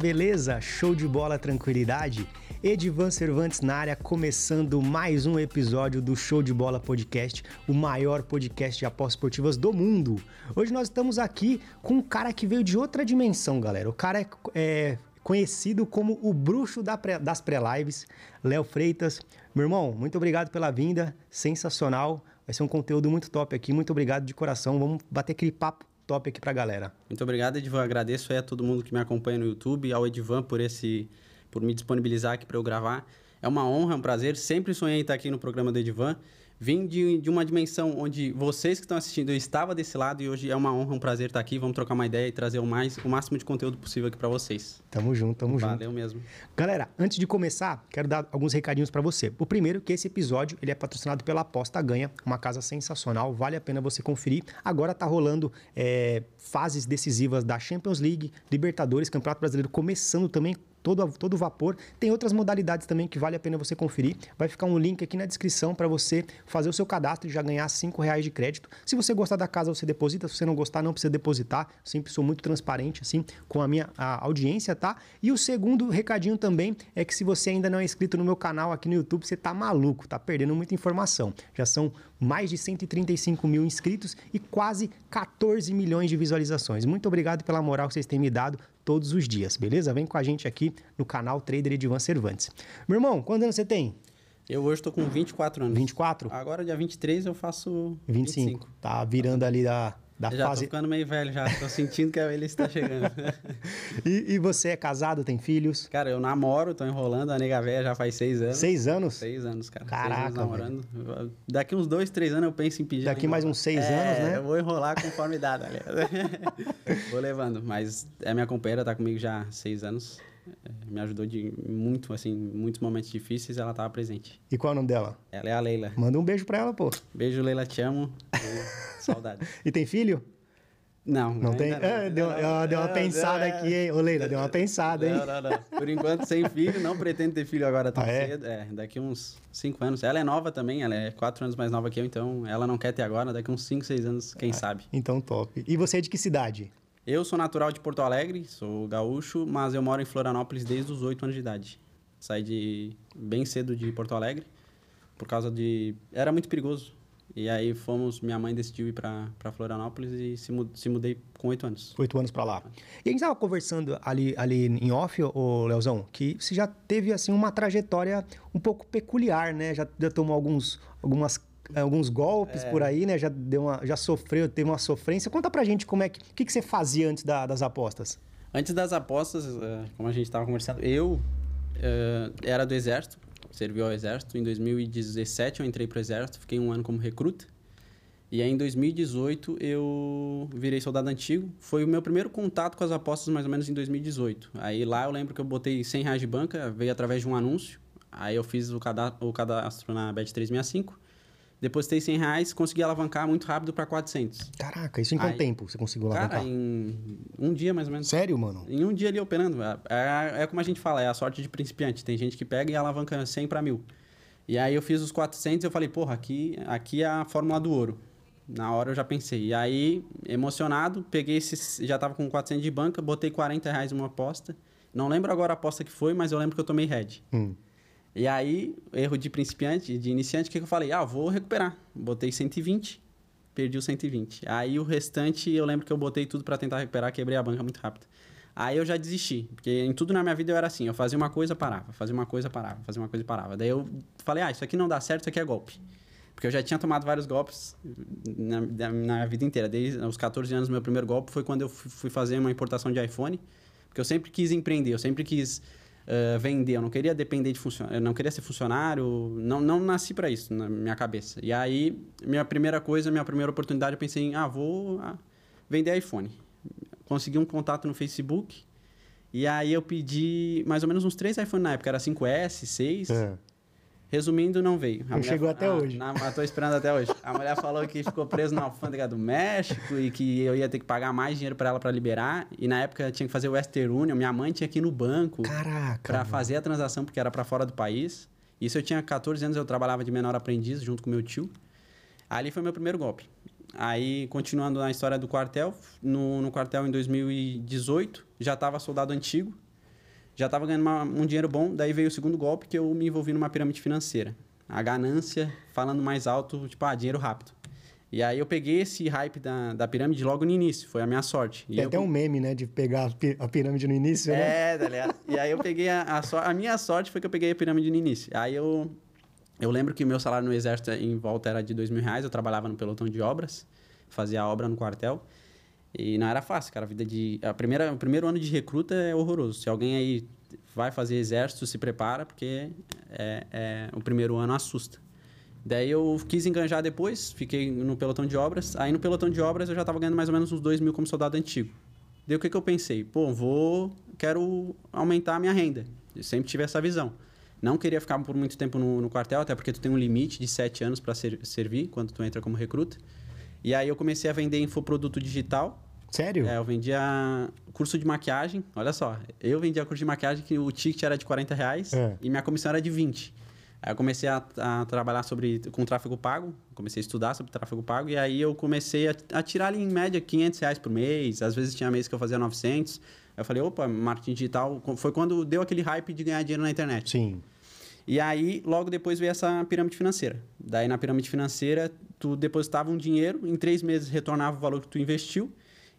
beleza? Show de bola, tranquilidade? Edivan Cervantes na área, começando mais um episódio do Show de Bola Podcast, o maior podcast de apostas esportivas do mundo. Hoje nós estamos aqui com um cara que veio de outra dimensão, galera. O cara é, é conhecido como o bruxo da pré, das pré-lives, Léo Freitas. Meu irmão, muito obrigado pela vinda, sensacional. Vai ser um conteúdo muito top aqui, muito obrigado de coração. Vamos bater aquele papo top aqui pra galera. Muito obrigado, Edvan. Agradeço a todo mundo que me acompanha no YouTube, ao Edvan por esse por me disponibilizar aqui para eu gravar. É uma honra, é um prazer. Sempre sonhei estar aqui no programa do Edvan. Vim de, de uma dimensão onde vocês que estão assistindo, eu estava desse lado e hoje é uma honra, um prazer estar aqui. Vamos trocar uma ideia e trazer o, mais, o máximo de conteúdo possível aqui para vocês. Tamo junto, tamo Valeu junto. Valeu mesmo. Galera, antes de começar, quero dar alguns recadinhos para você. O primeiro que esse episódio ele é patrocinado pela Aposta Ganha, uma casa sensacional, vale a pena você conferir. Agora tá rolando é, fases decisivas da Champions League, Libertadores, Campeonato Brasileiro começando também todo, todo vapor. Tem outras modalidades também que vale a pena você conferir. Vai ficar um link aqui na descrição para você fazer o seu cadastro e já ganhar 5 reais de crédito. Se você gostar da casa, você deposita. Se você não gostar, não precisa depositar. Sempre sou muito transparente assim com a minha a audiência, tá? E o segundo recadinho também é que se você ainda não é inscrito no meu canal aqui no YouTube, você tá maluco, tá perdendo muita informação. Já são mais de 135 mil inscritos e quase 14 milhões de visualizações. Muito obrigado pela moral que vocês têm me dado todos os dias, beleza? Vem com a gente aqui no canal Trader Edivan Cervantes. Meu irmão, quantos anos você tem? Eu hoje tô com 24 anos. 24? Agora, dia 23, eu faço 25. 25. Tá virando ali da, da já fase... tô ficando meio velho já, tô sentindo que a velhice tá chegando. e, e, você é casado, tem filhos? Cara, eu namoro, tô enrolando a nega velha já faz seis anos. Seis anos? Seis anos, cara. Caraca, seis anos namorando. Velho. Daqui uns dois, três anos eu penso em pedir. Daqui mais uns seis é, anos, né? eu vou enrolar conforme dá, aliás. vou levando, mas é minha companheira, tá comigo já há seis anos. Me ajudou de muito, assim, muitos momentos difíceis, ela tava presente. E qual é o nome dela? Ela é a Leila. Manda um beijo pra ela, pô. Beijo, Leila, te amo. Saudade. e tem filho? Não, não tem. Não. É, deu, não, deu uma não, pensada é... aqui, hein? Ô, Leila, deu uma pensada, hein? Não, não, não. Por enquanto, sem filho, não pretendo ter filho agora tão ah, é? cedo. É, daqui uns 5 anos. Ela é nova também, ela é 4 anos mais nova que eu, então ela não quer ter agora, daqui uns 5, 6 anos, quem ah, sabe. Então, top. E você é de que cidade? Eu sou natural de Porto Alegre, sou gaúcho, mas eu moro em Florianópolis desde os 8 anos de idade. Saí de bem cedo de Porto Alegre, por causa de... Era muito perigoso. E aí fomos, minha mãe decidiu ir para Florianópolis e se, se mudei com oito anos. Oito anos para lá. E a gente estava conversando ali, ali em off, ô Leozão, que você já teve assim uma trajetória um pouco peculiar, né? Já, já tomou alguns, algumas alguns golpes é. por aí, né? Já deu uma, já sofreu, teve uma sofrência. Conta pra gente como é que, o que, que você fazia antes da, das apostas. Antes das apostas, eh, como a gente estava conversando, eu uh, era do exército, servi ao exército. Em 2017 eu entrei pro exército, fiquei um ano como recruta. E aí em 2018 eu virei soldado antigo. Foi o meu primeiro contato com as apostas mais ou menos em 2018. Aí lá eu lembro que eu botei 100 reais de banca, veio através de um anúncio. Aí eu fiz o cadastro, o cadastro na Bet365 depositei 100 reais, consegui alavancar muito rápido para 400. Caraca, isso em quanto Aí, tempo você conseguiu alavancar? Cara, em um dia mais ou menos. Sério, mano? Em um dia ali operando. É, é, é como a gente fala, é a sorte de principiante. Tem gente que pega e alavanca 100 para mil. E aí eu fiz os 400 e eu falei, porra, aqui, aqui é a fórmula do ouro. Na hora eu já pensei. E aí, emocionado, peguei esses. Já tava com 400 de banca, botei 40 reais numa aposta. Não lembro agora a aposta que foi, mas eu lembro que eu tomei head. Hum. E aí, erro de principiante, de iniciante, o que, que eu falei? Ah, vou recuperar. Botei 120, perdi o 120. Aí o restante, eu lembro que eu botei tudo para tentar recuperar, quebrei a banca muito rápido. Aí eu já desisti, porque em tudo na minha vida eu era assim, eu fazia uma coisa, parava, fazia uma coisa, parava, fazia uma coisa, parava. Daí eu falei, ah, isso aqui não dá certo, isso aqui é golpe. Porque eu já tinha tomado vários golpes na, na, na vida inteira. Desde os 14 anos, meu primeiro golpe foi quando eu fui fazer uma importação de iPhone. Porque eu sempre quis empreender, eu sempre quis uh, vender, eu não queria depender de funcionário, eu não queria ser funcionário, não, não nasci para isso na minha cabeça. E aí, minha primeira coisa, minha primeira oportunidade, eu pensei em, ah, vou ah, vender iPhone. Consegui um contato no Facebook, e aí eu pedi mais ou menos uns três iPhones na época, era 5S, 6. É. Resumindo, não veio. A não chegou até a, hoje. Na, tô esperando até hoje. A mulher falou que ficou preso na alfândega do México e que eu ia ter que pagar mais dinheiro para ela para liberar. E na época tinha que fazer o Western Union. Minha mãe tinha que ir no banco para fazer a transação porque era para fora do país. Isso eu tinha 14 anos, eu trabalhava de menor aprendiz junto com meu tio. Ali foi meu primeiro golpe. Aí, continuando na história do quartel, no, no quartel em 2018, já estava soldado antigo. Já estava ganhando uma, um dinheiro bom, daí veio o segundo golpe que eu me envolvi numa pirâmide financeira. A ganância, falando mais alto, tipo, ah, dinheiro rápido. E aí eu peguei esse hype da, da pirâmide logo no início, foi a minha sorte. E Tem eu, até um meme, né, de pegar a pi- a pirâmide no início, né? É, tá ligado? E aí eu peguei a, a, sor- a minha sorte foi que eu peguei a pirâmide no início. Aí eu, eu lembro que o meu salário no exército em volta era de dois mil reais, eu trabalhava no pelotão de obras, fazia obra no quartel. E não era fácil, cara. A vida de. A primeira, o primeiro ano de recruta é horroroso. Se alguém aí vai fazer exército, se prepara, porque é, é, o primeiro ano assusta. Daí eu quis enganjar depois, fiquei no pelotão de obras. Aí no pelotão de obras eu já estava ganhando mais ou menos uns dois mil como soldado antigo. Daí o que, que eu pensei? Pô, vou. Quero aumentar a minha renda. Eu sempre tive essa visão. Não queria ficar por muito tempo no, no quartel, até porque tu tem um limite de sete anos para ser, servir quando tu entra como recruta. E aí eu comecei a vender infoproduto digital. Sério? É, eu vendia curso de maquiagem. Olha só, eu vendia curso de maquiagem que o ticket era de 40 reais É. e minha comissão era de 20. Aí eu comecei a, a trabalhar sobre, com tráfego pago, comecei a estudar sobre tráfego pago e aí eu comecei a, a tirar ali em média 500 reais por mês. Às vezes tinha mês que eu fazia 900. Aí eu falei, opa, marketing digital. Foi quando deu aquele hype de ganhar dinheiro na internet. Sim. E aí, logo depois veio essa pirâmide financeira. Daí, na pirâmide financeira, tu depositava um dinheiro, em três meses retornava o valor que tu investiu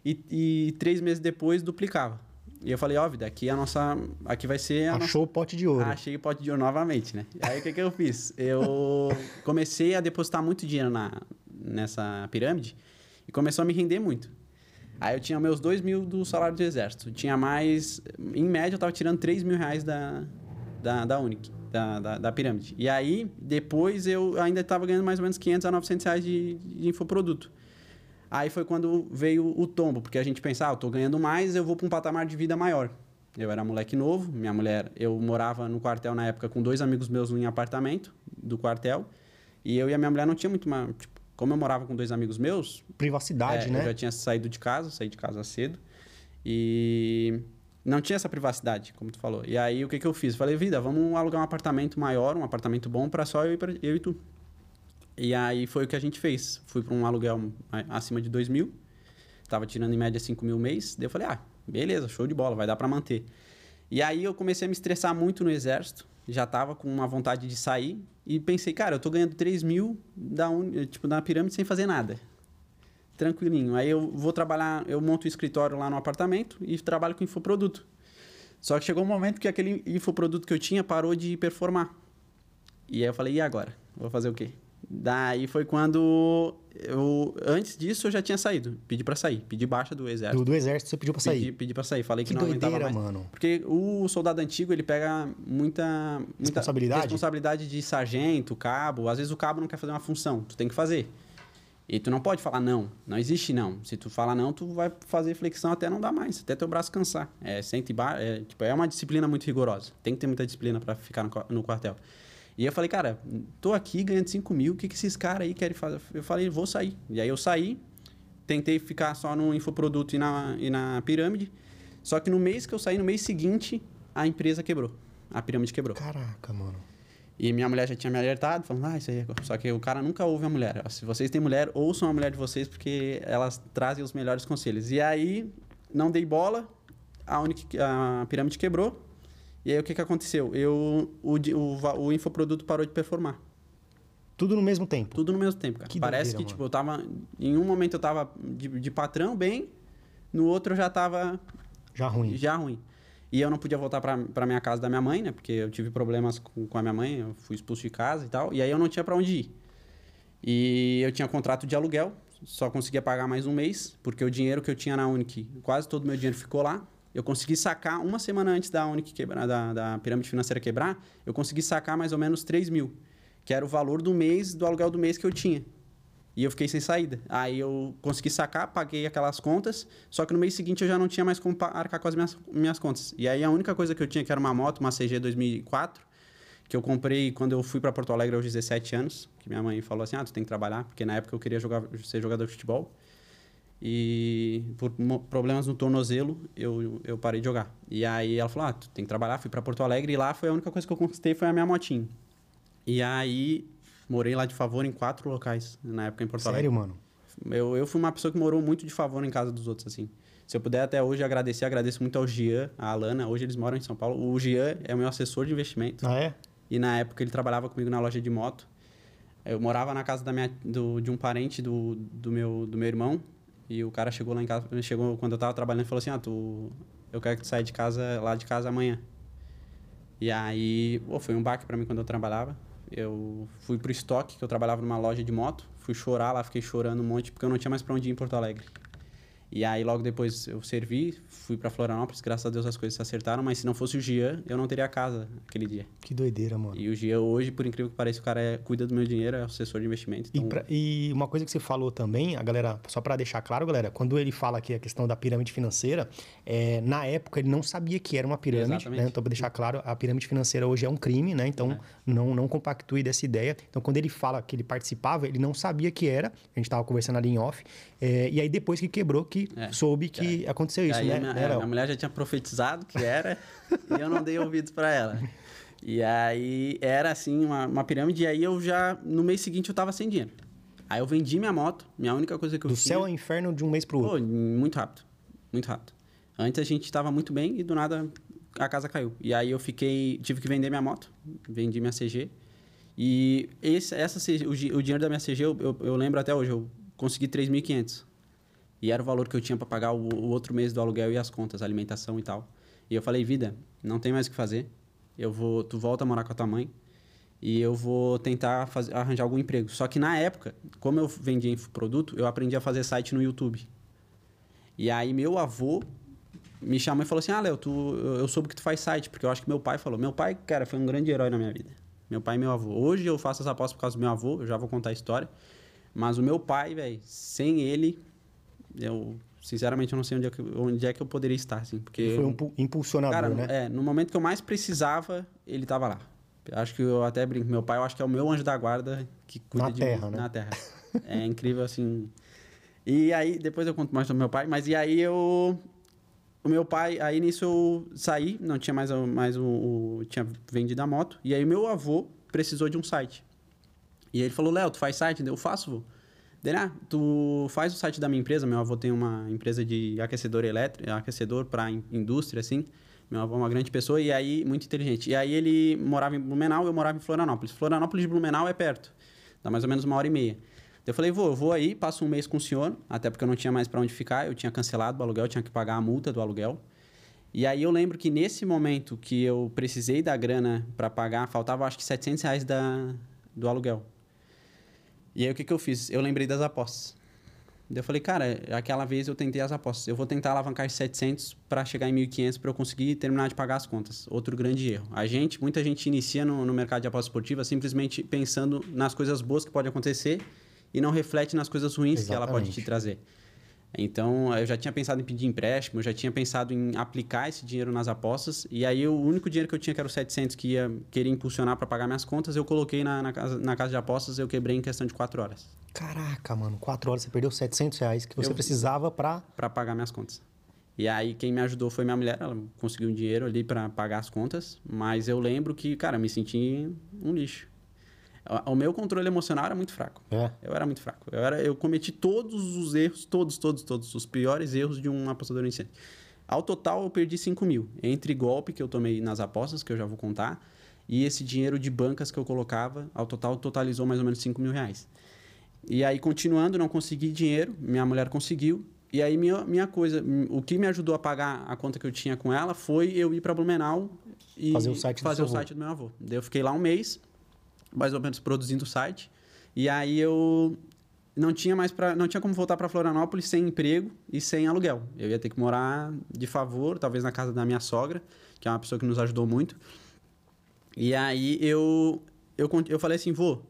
e, e três meses depois duplicava. E eu falei, ó, vida, aqui a nossa. Aqui vai ser a nossa. Achou o pote de ouro. Achei o pote de ouro novamente, né? Aí o que, que eu fiz? Eu comecei a depositar muito dinheiro na, nessa pirâmide e começou a me render muito. Aí eu tinha meus dois mil do salário do exército. Tinha mais. Em média, eu tava tirando 3 mil reais da, da, da Unic, da, da, da pirâmide. E aí, depois eu ainda estava ganhando mais ou menos 500 a 900 reais de, de infoproduto. Aí foi quando veio o tombo, porque a gente pensava, ah, eu tô ganhando mais, eu vou para um patamar de vida maior. Eu era moleque novo, minha mulher, eu morava no quartel na época com dois amigos meus em apartamento do quartel, e eu e a minha mulher não tinha muito uma, tipo, como eu morava com dois amigos meus, Privacidade, é, né? Eu já tinha saído de casa, saí de casa cedo. E não tinha essa privacidade, como tu falou. E aí o que, que eu fiz? Falei, vida, vamos alugar um apartamento maior, um apartamento bom para só eu e, pra- eu e tu. E aí foi o que a gente fez. Fui para um aluguel acima de 2 mil. Tava tirando em média 5 mil mês. Daí eu falei, ah, beleza, show de bola, vai dar para manter. E aí eu comecei a me estressar muito no exército. Já tava com uma vontade de sair. E pensei, cara, eu tô ganhando 3 mil da, tipo, da pirâmide sem fazer nada tranquilinho. Aí eu vou trabalhar, eu monto o escritório lá no apartamento e trabalho com infoproduto. Só que chegou um momento que aquele infoproduto que eu tinha parou de performar. E aí eu falei, e agora? Vou fazer o quê? Daí foi quando eu antes disso eu já tinha saído, pedi para sair, pedi baixa do exército. Do, do exército você pediu pra sair. Pedi, pedi para sair, falei que, Que não doideira, mais. mano. Porque o soldado antigo, ele pega muita, muita Responsabilidade? responsabilidade de sargento, cabo. Às vezes o cabo não quer fazer uma função, tu tem que fazer. E tu não pode falar não. Não existe não. Se tu falar não, tu vai fazer flexão até não dar mais, até teu braço cansar. É, sente ba- é, tipo, é uma disciplina muito rigorosa. Tem que ter muita disciplina para ficar no, no quartel. E eu falei, cara, tô aqui ganhando 5 mil, o que, que esses caras aí querem fazer? Eu falei, vou sair. E aí eu saí, tentei ficar só no infoproduto e na, e na pirâmide. Só que no mês que eu saí, no mês seguinte, a empresa quebrou. A pirâmide quebrou. Caraca, mano. E minha mulher já tinha me alertado, falando, ah, isso aí é... Só que o cara nunca ouve a mulher. Se vocês têm mulher, ouçam a mulher de vocês, porque elas trazem os melhores conselhos. E aí, não dei bola, a, única, a pirâmide quebrou. E aí, o que, que aconteceu? Eu, o, o, o infoproduto parou de performar. Tudo no mesmo tempo. Tudo no mesmo tempo, cara. Que Parece doideira, que, tipo, eu tava... Em um momento eu tava de, de patrão bem, no outro eu já tava Já ruim. já ruim. E eu não podia voltar pra minha casa da minha mãe, né? Porque eu tive problemas com, com a minha mãe, eu fui expulso de casa e tal. E aí eu não tinha pra onde ir. E eu tinha contrato de aluguel, só conseguia pagar mais um mês, porque o dinheiro que eu tinha na Unic, quase todo o meu dinheiro ficou lá. Eu consegui sacar, uma semana antes da Unic quebrar, da, da pirâmide financeira quebrar, eu consegui sacar mais ou menos 3 mil, que era o valor do mês, do aluguel do mês que eu tinha. E eu fiquei sem saída. Aí eu consegui sacar, paguei aquelas contas, só que no mês seguinte eu já não tinha mais como arcar com as minhas, minhas contas. E aí a única coisa que eu tinha, que era uma moto, uma CG 2004, que eu comprei quando eu fui para Porto Alegre aos 17 anos, que minha mãe falou assim: "Ah, tu tem que trabalhar", porque na época eu queria jogar, ser jogador de futebol. E por problemas no tornozelo, eu, eu parei de jogar. E aí ela falou: "Ah, tu tem que trabalhar". Fui para Porto Alegre e lá foi a única coisa que eu conquistei foi a minha motinha. E aí morei lá de favor em quatro locais na época em Porto Alegre. Sério, mano? Eu, eu fui uma pessoa que morou muito de favor em casa dos outros, assim. Se eu puder até hoje agradecer, agradeço muito ao Gian, a Alana. Hoje eles moram em São Paulo. O Gian é o meu assessor de investimento. Ah, é? E na época ele trabalhava comigo na loja de moto. Eu morava na casa da minha, do, de um parente do, do, meu, do meu irmão. E o cara chegou lá em casa, chegou quando eu tava trabalhando e falou assim: Ah, tu, eu quero que tu saia de casa, lá de casa amanhã. E aí, pô, foi um baque para mim quando eu trabalhava. Eu fui pro estoque, que eu trabalhava numa loja de moto. Fui chorar lá, fiquei chorando um monte, porque eu não tinha mais para onde ir em Porto Alegre. E aí, logo depois, eu servi, fui para Florianópolis, graças a Deus as coisas se acertaram, mas se não fosse o Gian, eu não teria casa aquele dia. Que doideira, mano. E o Gian hoje, por incrível que pareça, o cara é, cuida do meu dinheiro, é assessor de investimento. Então... E, pra, e, uma coisa que você falou também, a galera, só para deixar claro, galera, quando ele fala aqui a questão da pirâmide financeira, é, na época ele não sabia que era uma pirâmide, né? Então, para deixar claro, a pirâmide financeira hoje é um crime, né? Então, é. não, não compactue dessa ideia. Então, quando ele fala que ele participava, ele não sabia que era, a gente estava conversando ali em off, é, e aí depois que quebrou, que é. soube que que aconteceu isso, né? Minha, é, minha mulher já tinha profetizado que era e eu não dei ouvidos para ela. E aí era assim uma, uma pirâmide e aí eu já no mês seguinte eu tava sem dinheiro. Aí eu vendi minha moto, minha única coisa que eu do tinha. Do céu ao inferno de um mês pro outro. Pô, muito rápido. Muito rápido. Antes a gente estava muito bem e do nada a casa caiu. E aí eu fiquei, tive que vender minha moto, vendi minha CG. E esse, essa CG, o, o dinheiro da minha CG, eu, eu, eu lembro até hoje, eu consegui 3.500. E era o valor que eu tinha para pagar o, o, outro mês do aluguel e as contas, alimentação e tal. E eu falei, vida, não tem mais o que fazer. Eu vou, tu volta a morar com a tua mãe e eu vou tentar arranjar algum emprego. Só que na época, como eu vendia produto, eu aprendi a fazer site no YouTube. E aí meu avô me chamou e falou assim: "Ah, Léo, tu eu soube que tu faz site, porque eu acho que meu pai falou. Meu pai, cara, foi um grande herói na minha vida. Meu pai e meu avô. Hoje eu faço essa aposta por causa do meu avô, eu já vou contar a história. Mas o meu pai, velho, sem ele, eu sinceramente eu não sei onde é que, onde é que eu poderia estar, assim, porque foi um impulsionador, cara, né? É, no momento que eu mais precisava, ele estava lá. Acho que eu até brinco, meu pai, eu acho que é o meu anjo da guarda que cuida na de terra, mim né? na terra. É incrível assim. E aí depois eu conto mais sobre meu pai, mas e aí eu o meu pai, aí nisso eu saí, não tinha mais mais o, o tinha vendido a moto, e aí meu avô precisou de um site. E aí ele falou: "Léo, tu faz site?" Eu faço, vô. Dele, ah, tu faz o site da minha empresa. Meu avô tem uma empresa de aquecedor elétrico, aquecedor para indústria, assim. Meu avô é uma grande pessoa e aí, muito inteligente. E aí ele morava em Blumenau, eu morava em Florianópolis. Florianópolis de Blumenau é perto. Dá mais ou menos uma hora e meia. Eu falei, vou, eu vou aí, passo um mês com o senhor, até porque eu não tinha mais para onde ficar, eu tinha cancelado o aluguel, tinha que pagar a multa do aluguel. E aí eu lembro que nesse momento que eu precisei da grana para pagar, faltava acho que 700 reais da, do aluguel. E aí o que, que eu fiz? Eu lembrei das apostas. Daí eu falei, cara, aquela vez eu tentei as apostas. Eu vou tentar alavancar 700 para chegar em 1.500 para eu conseguir terminar de pagar as contas. Outro grande erro. A gente, muita gente inicia no, no mercado de apostas esportivas simplesmente pensando nas coisas boas que podem acontecer e não reflete nas coisas ruins Exatamente. que ela pode te trazer. Então, eu já tinha pensado em pedir empréstimo, eu já tinha pensado em aplicar esse dinheiro nas apostas. E aí, o único dinheiro que eu tinha, que era os 700, que ia querer impulsionar para pagar minhas contas, eu coloquei na, na, casa, na casa de apostas eu quebrei em questão de 4 horas. Caraca, mano, 4 horas você perdeu 700 reais que você eu, precisava para... Para pagar minhas contas. E aí, quem me ajudou foi minha mulher, ela conseguiu um dinheiro ali para pagar as contas. Mas eu lembro que, cara, me senti um lixo. O meu controle emocional era muito fraco. É. Eu era muito fraco. Eu, era, eu cometi todos os erros, todos, todos, todos, os piores erros de um apostador iniciante. Ao total, eu perdi 5 mil. Entre golpe que eu tomei nas apostas, que eu já vou contar, e esse dinheiro de bancas que eu colocava, ao total, totalizou mais ou menos 5 mil reais. E aí, continuando, não consegui dinheiro, minha mulher conseguiu. E aí, minha, minha coisa, o que me ajudou a pagar a conta que eu tinha com ela foi eu ir para Blumenau e fazer o site, fazer do, o site do meu avô. Daí eu fiquei lá um mês, mais ou menos produzindo o site. E aí eu não tinha mais para não tinha como voltar para Florianópolis sem emprego e sem aluguel. Eu ia ter que morar de favor, talvez na casa da minha sogra, que é uma pessoa que nos ajudou muito. E aí eu eu, eu falei assim, vô,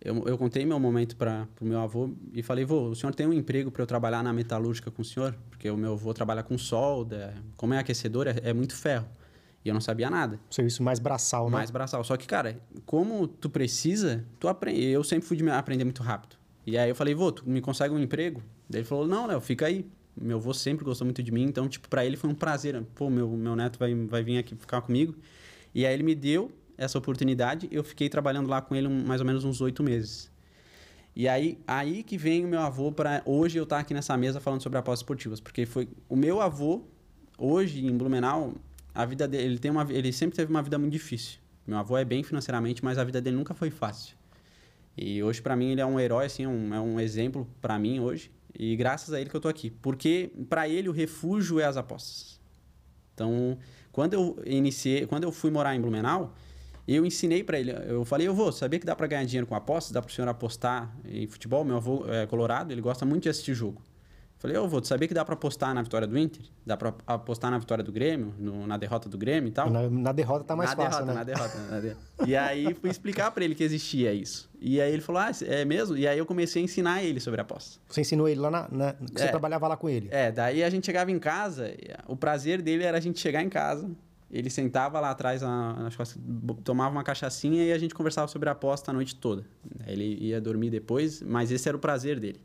eu, eu contei meu momento para o meu avô e falei, vô, o senhor tem um emprego para eu trabalhar na metalúrgica com o senhor? Porque o meu avô trabalha com solda, como é aquecedor, é, é muito ferro. E eu não sabia nada. Serviço mais braçal, né? Mais braçal. Só que, cara, como tu precisa, tu aprende. Eu sempre fui de aprender muito rápido. E aí eu falei, vô, tu me consegue um emprego? Daí ele falou, não, Léo, fica aí. Meu avô sempre gostou muito de mim, então, tipo, para ele foi um prazer. Pô, meu, meu neto vai, vai vir aqui ficar comigo. E aí ele me deu essa oportunidade, eu fiquei trabalhando lá com ele um, mais ou menos uns oito meses. E aí, aí que vem o meu avô para hoje eu estar tá aqui nessa mesa falando sobre apostas esportivas, porque foi o meu avô hoje em Blumenau, a vida dele, ele tem uma ele sempre teve uma vida muito difícil. Meu avô é bem financeiramente, mas a vida dele nunca foi fácil. E hoje para mim ele é um herói assim, um, é um exemplo para mim hoje. E graças a ele que eu tô aqui, porque para ele o refúgio é as apostas. Então, quando eu iniciei, quando eu fui morar em Blumenau, eu ensinei para ele, eu falei, eu vou, sabia que dá para ganhar dinheiro com apostas, dá para o senhor apostar em futebol? Meu avô é colorado, ele gosta muito de assistir jogo. Falei, ô, vou tu sabia que dá para apostar na vitória do Inter? Dá para apostar na vitória do Grêmio, no, na derrota do Grêmio e tal? Na, na derrota tá mais na fácil, derrota, né? Na derrota, na derrota. E aí fui explicar para ele que existia isso. E aí ele falou, ah, é mesmo? E aí eu comecei a ensinar ele sobre apostas. Você ensinou ele lá na... na você É. trabalhava lá com ele? É, daí a gente chegava em casa, o prazer dele era a gente chegar em casa, ele sentava lá atrás, na- que tomava uma cachaçinha e a gente conversava sobre a aposta a noite toda. Ele ia dormir depois, mas esse era o prazer dele.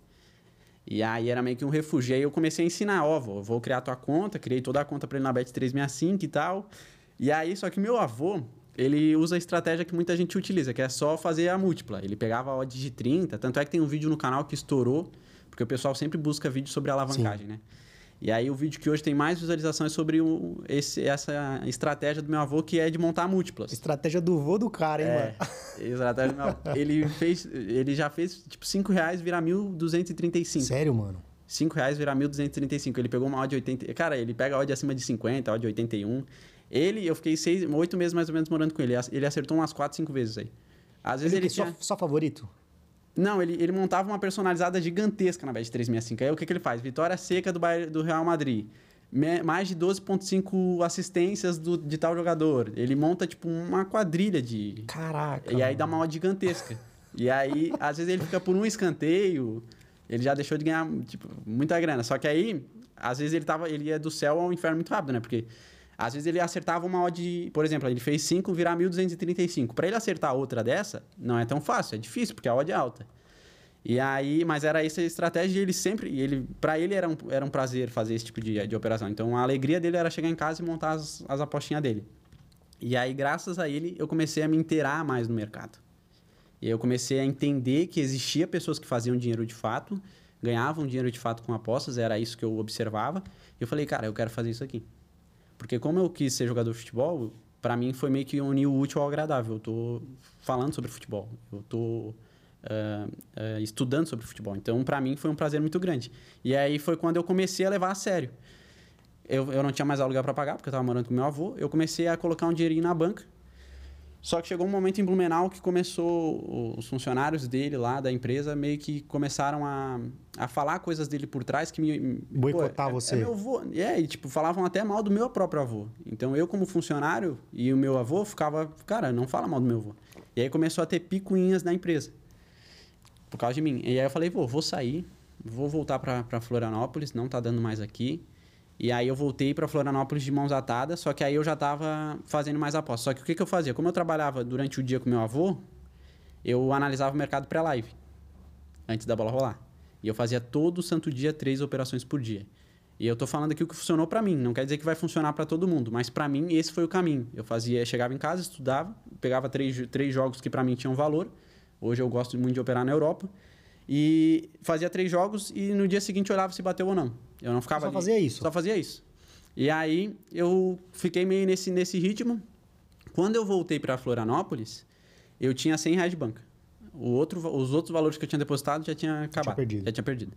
E aí era meio que um refúgio. E aí eu comecei a ensinar, ó, vou, vou criar tua conta, criei toda a conta pra ele na Bet365 e tal. E aí, só que meu avô, ele usa a estratégia que muita gente utiliza, que é só fazer a múltipla. Ele pegava a odd de 30, tanto é que tem um vídeo no canal que estourou, porque o pessoal sempre busca vídeo sobre alavancagem, né? E aí o vídeo que hoje tem mais visualizações é sobre o, esse, essa estratégia do meu avô, que é de montar múltiplas. Estratégia do vô do cara, hein, É, mano? estratégia do meu avô. Ele fez, ele já fez, tipo, 5 reais virar 1.235. Sério, mano? 5 reais virar 1.235. Ele pegou uma odd de 80... Cara, ele pega odd acima de 50, odd de 81. Ele, eu fiquei seis, oito meses mais ou menos morando com ele. Ele acertou umas 4, 5 vezes aí. Às vezes Ele, ele, só, tinha... só favorito? Não, ele, ele montava uma personalizada gigantesca na Bet 365. Aí o que, que ele faz? Vitória seca do, do Real Madrid. Me- mais de 12,5 assistências do, de tal jogador. Ele monta, tipo, uma quadrilha de. Caraca. E aí dá uma odd gigantesca. e aí, às vezes, ele fica por um escanteio. Ele já deixou de ganhar, tipo, muita grana. Só que aí, às vezes, ele, tava, ele ia do céu ao inferno muito rápido, né? Porque. Às vezes ele acertava uma odd, por exemplo, ele fez 5 virar 1.235. Para ele acertar outra dessa, não é tão fácil, é difícil, porque a odd é alta. E aí, mas era essa a estratégia ele sempre, ele, para ele era um, era um prazer fazer esse tipo de, de operação. Então a alegria dele era chegar em casa e montar as, as apostinhas dele. E aí, graças a ele, eu comecei a me inteirar mais no mercado. E eu comecei a entender que existia pessoas que faziam dinheiro de fato, ganhavam dinheiro de fato com apostas, era isso que eu observava. E eu falei, cara, eu quero fazer isso aqui. Porque como eu quis ser jogador de futebol, para mim foi meio que unir o útil ao agradável. Eu tô falando sobre futebol, eu tô ah, ah, estudando sobre futebol. Então, para mim foi um prazer muito grande. E aí foi quando eu comecei a levar a sério. Eu, eu não tinha mais aluguel para pagar, porque eu estava morando com meu avô. Eu comecei a colocar um dinheirinho na banca. Só que chegou um momento em Blumenau que começou, os funcionários dele lá da empresa meio que começaram a, a falar coisas dele por trás que me... Boicotar pô, é- você. É meu avô. É, e tipo, falavam até mal do meu próprio avô. Então eu como funcionário e o meu avô ficava, cara, não fala mal do meu avô. E aí começou a ter picuinhas na empresa. Por causa de mim. E aí eu falei, pô, vou sair, vou voltar para Florianópolis, não tá dando mais aqui. E aí eu voltei para Florianópolis de mãos atadas, só que aí eu já tava fazendo mais apostas. Só que o que, que eu fazia? Como eu trabalhava durante o dia com meu avô, eu analisava o mercado pré-live, antes da bola rolar. E eu fazia todo santo dia três operações por dia. E eu tô falando aqui o que funcionou para mim, não quer dizer que vai funcionar para todo mundo, mas para mim esse foi o caminho. Eu fazia, chegava em casa, estudava, pegava três, três jogos que para mim tinham valor. Hoje eu gosto muito de operar na Europa. E fazia três jogos e no dia seguinte olhava se bateu ou não. Eu não ficava Só ali. fazia isso? Só fazia isso. E aí eu fiquei meio nesse, nesse ritmo. Quando eu voltei para Florianópolis, eu tinha 100 reais de banca. O outro, os outros valores que eu tinha depositado já tinha acabado. perdido. Já tinha perdido.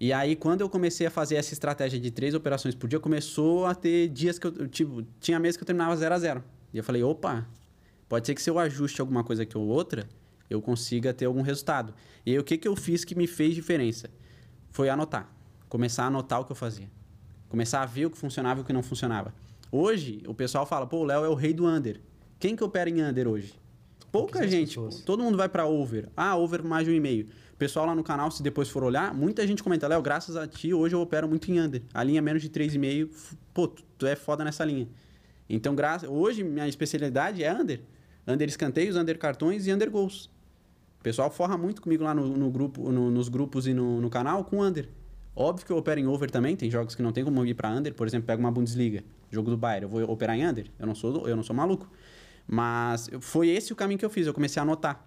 E aí, quando eu comecei a fazer essa estratégia de três operações por dia, começou a ter dias que eu, eu, tipo, tinha meses que eu terminava 0 a 0 E eu falei, opa, pode ser que se eu ajuste alguma coisa aqui ou outra, eu consiga ter algum resultado. E aí, o que, que eu fiz que me fez diferença? Foi anotar. Começar a anotar o que eu fazia. Começar a ver o que funcionava e o que não funcionava. Hoje, o pessoal fala, pô, o Léo é o rei do under. Quem que opera em under hoje? Pouca gente. pessoas. Todo mundo vai para over. Ah, over mais de um e meio. O pessoal lá no canal, se depois for olhar, muita gente comenta, Léo, graças a ti, hoje eu opero muito em under. A linha é menos de 3,5, f- pô, tu, tu é foda nessa linha. Então, graças, hoje minha especialidade é under. Under escanteios, under cartões e under gols. O pessoal forra muito comigo lá no, no grupo, no- nos grupos e no, no canal com under. Óbvio que eu opero em over também, tem jogos que não tem como ir para under, por exemplo, pega uma Bundesliga, jogo do Bayern, eu vou operar em under? Eu não sou, eu não sou maluco. Mas foi esse o caminho que eu fiz, eu comecei a anotar.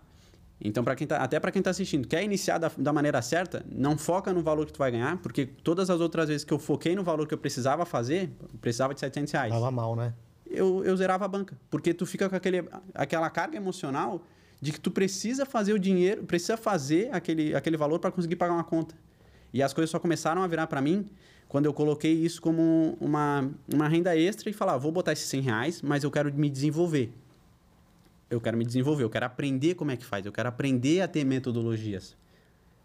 Então, para quem tá, até para quem está assistindo, quer iniciar da, da, maneira certa, não foca no valor que tu vai ganhar, porque todas as outras vezes que eu foquei no valor que eu precisava fazer, eu precisava de 700 reais. Tava mal, né? Eu, eu zerava a banca, porque tu fica com aquele, aquela carga emocional de que tu precisa fazer o dinheiro, precisa fazer aquele, aquele valor para conseguir pagar uma conta. E as coisas só começaram a virar para mim quando eu coloquei isso como uma, uma renda extra e falar, vou botar esses 100 reais, mas eu quero me desenvolver eu quero me desenvolver, eu quero aprender como é que faz, eu quero aprender a ter metodologias.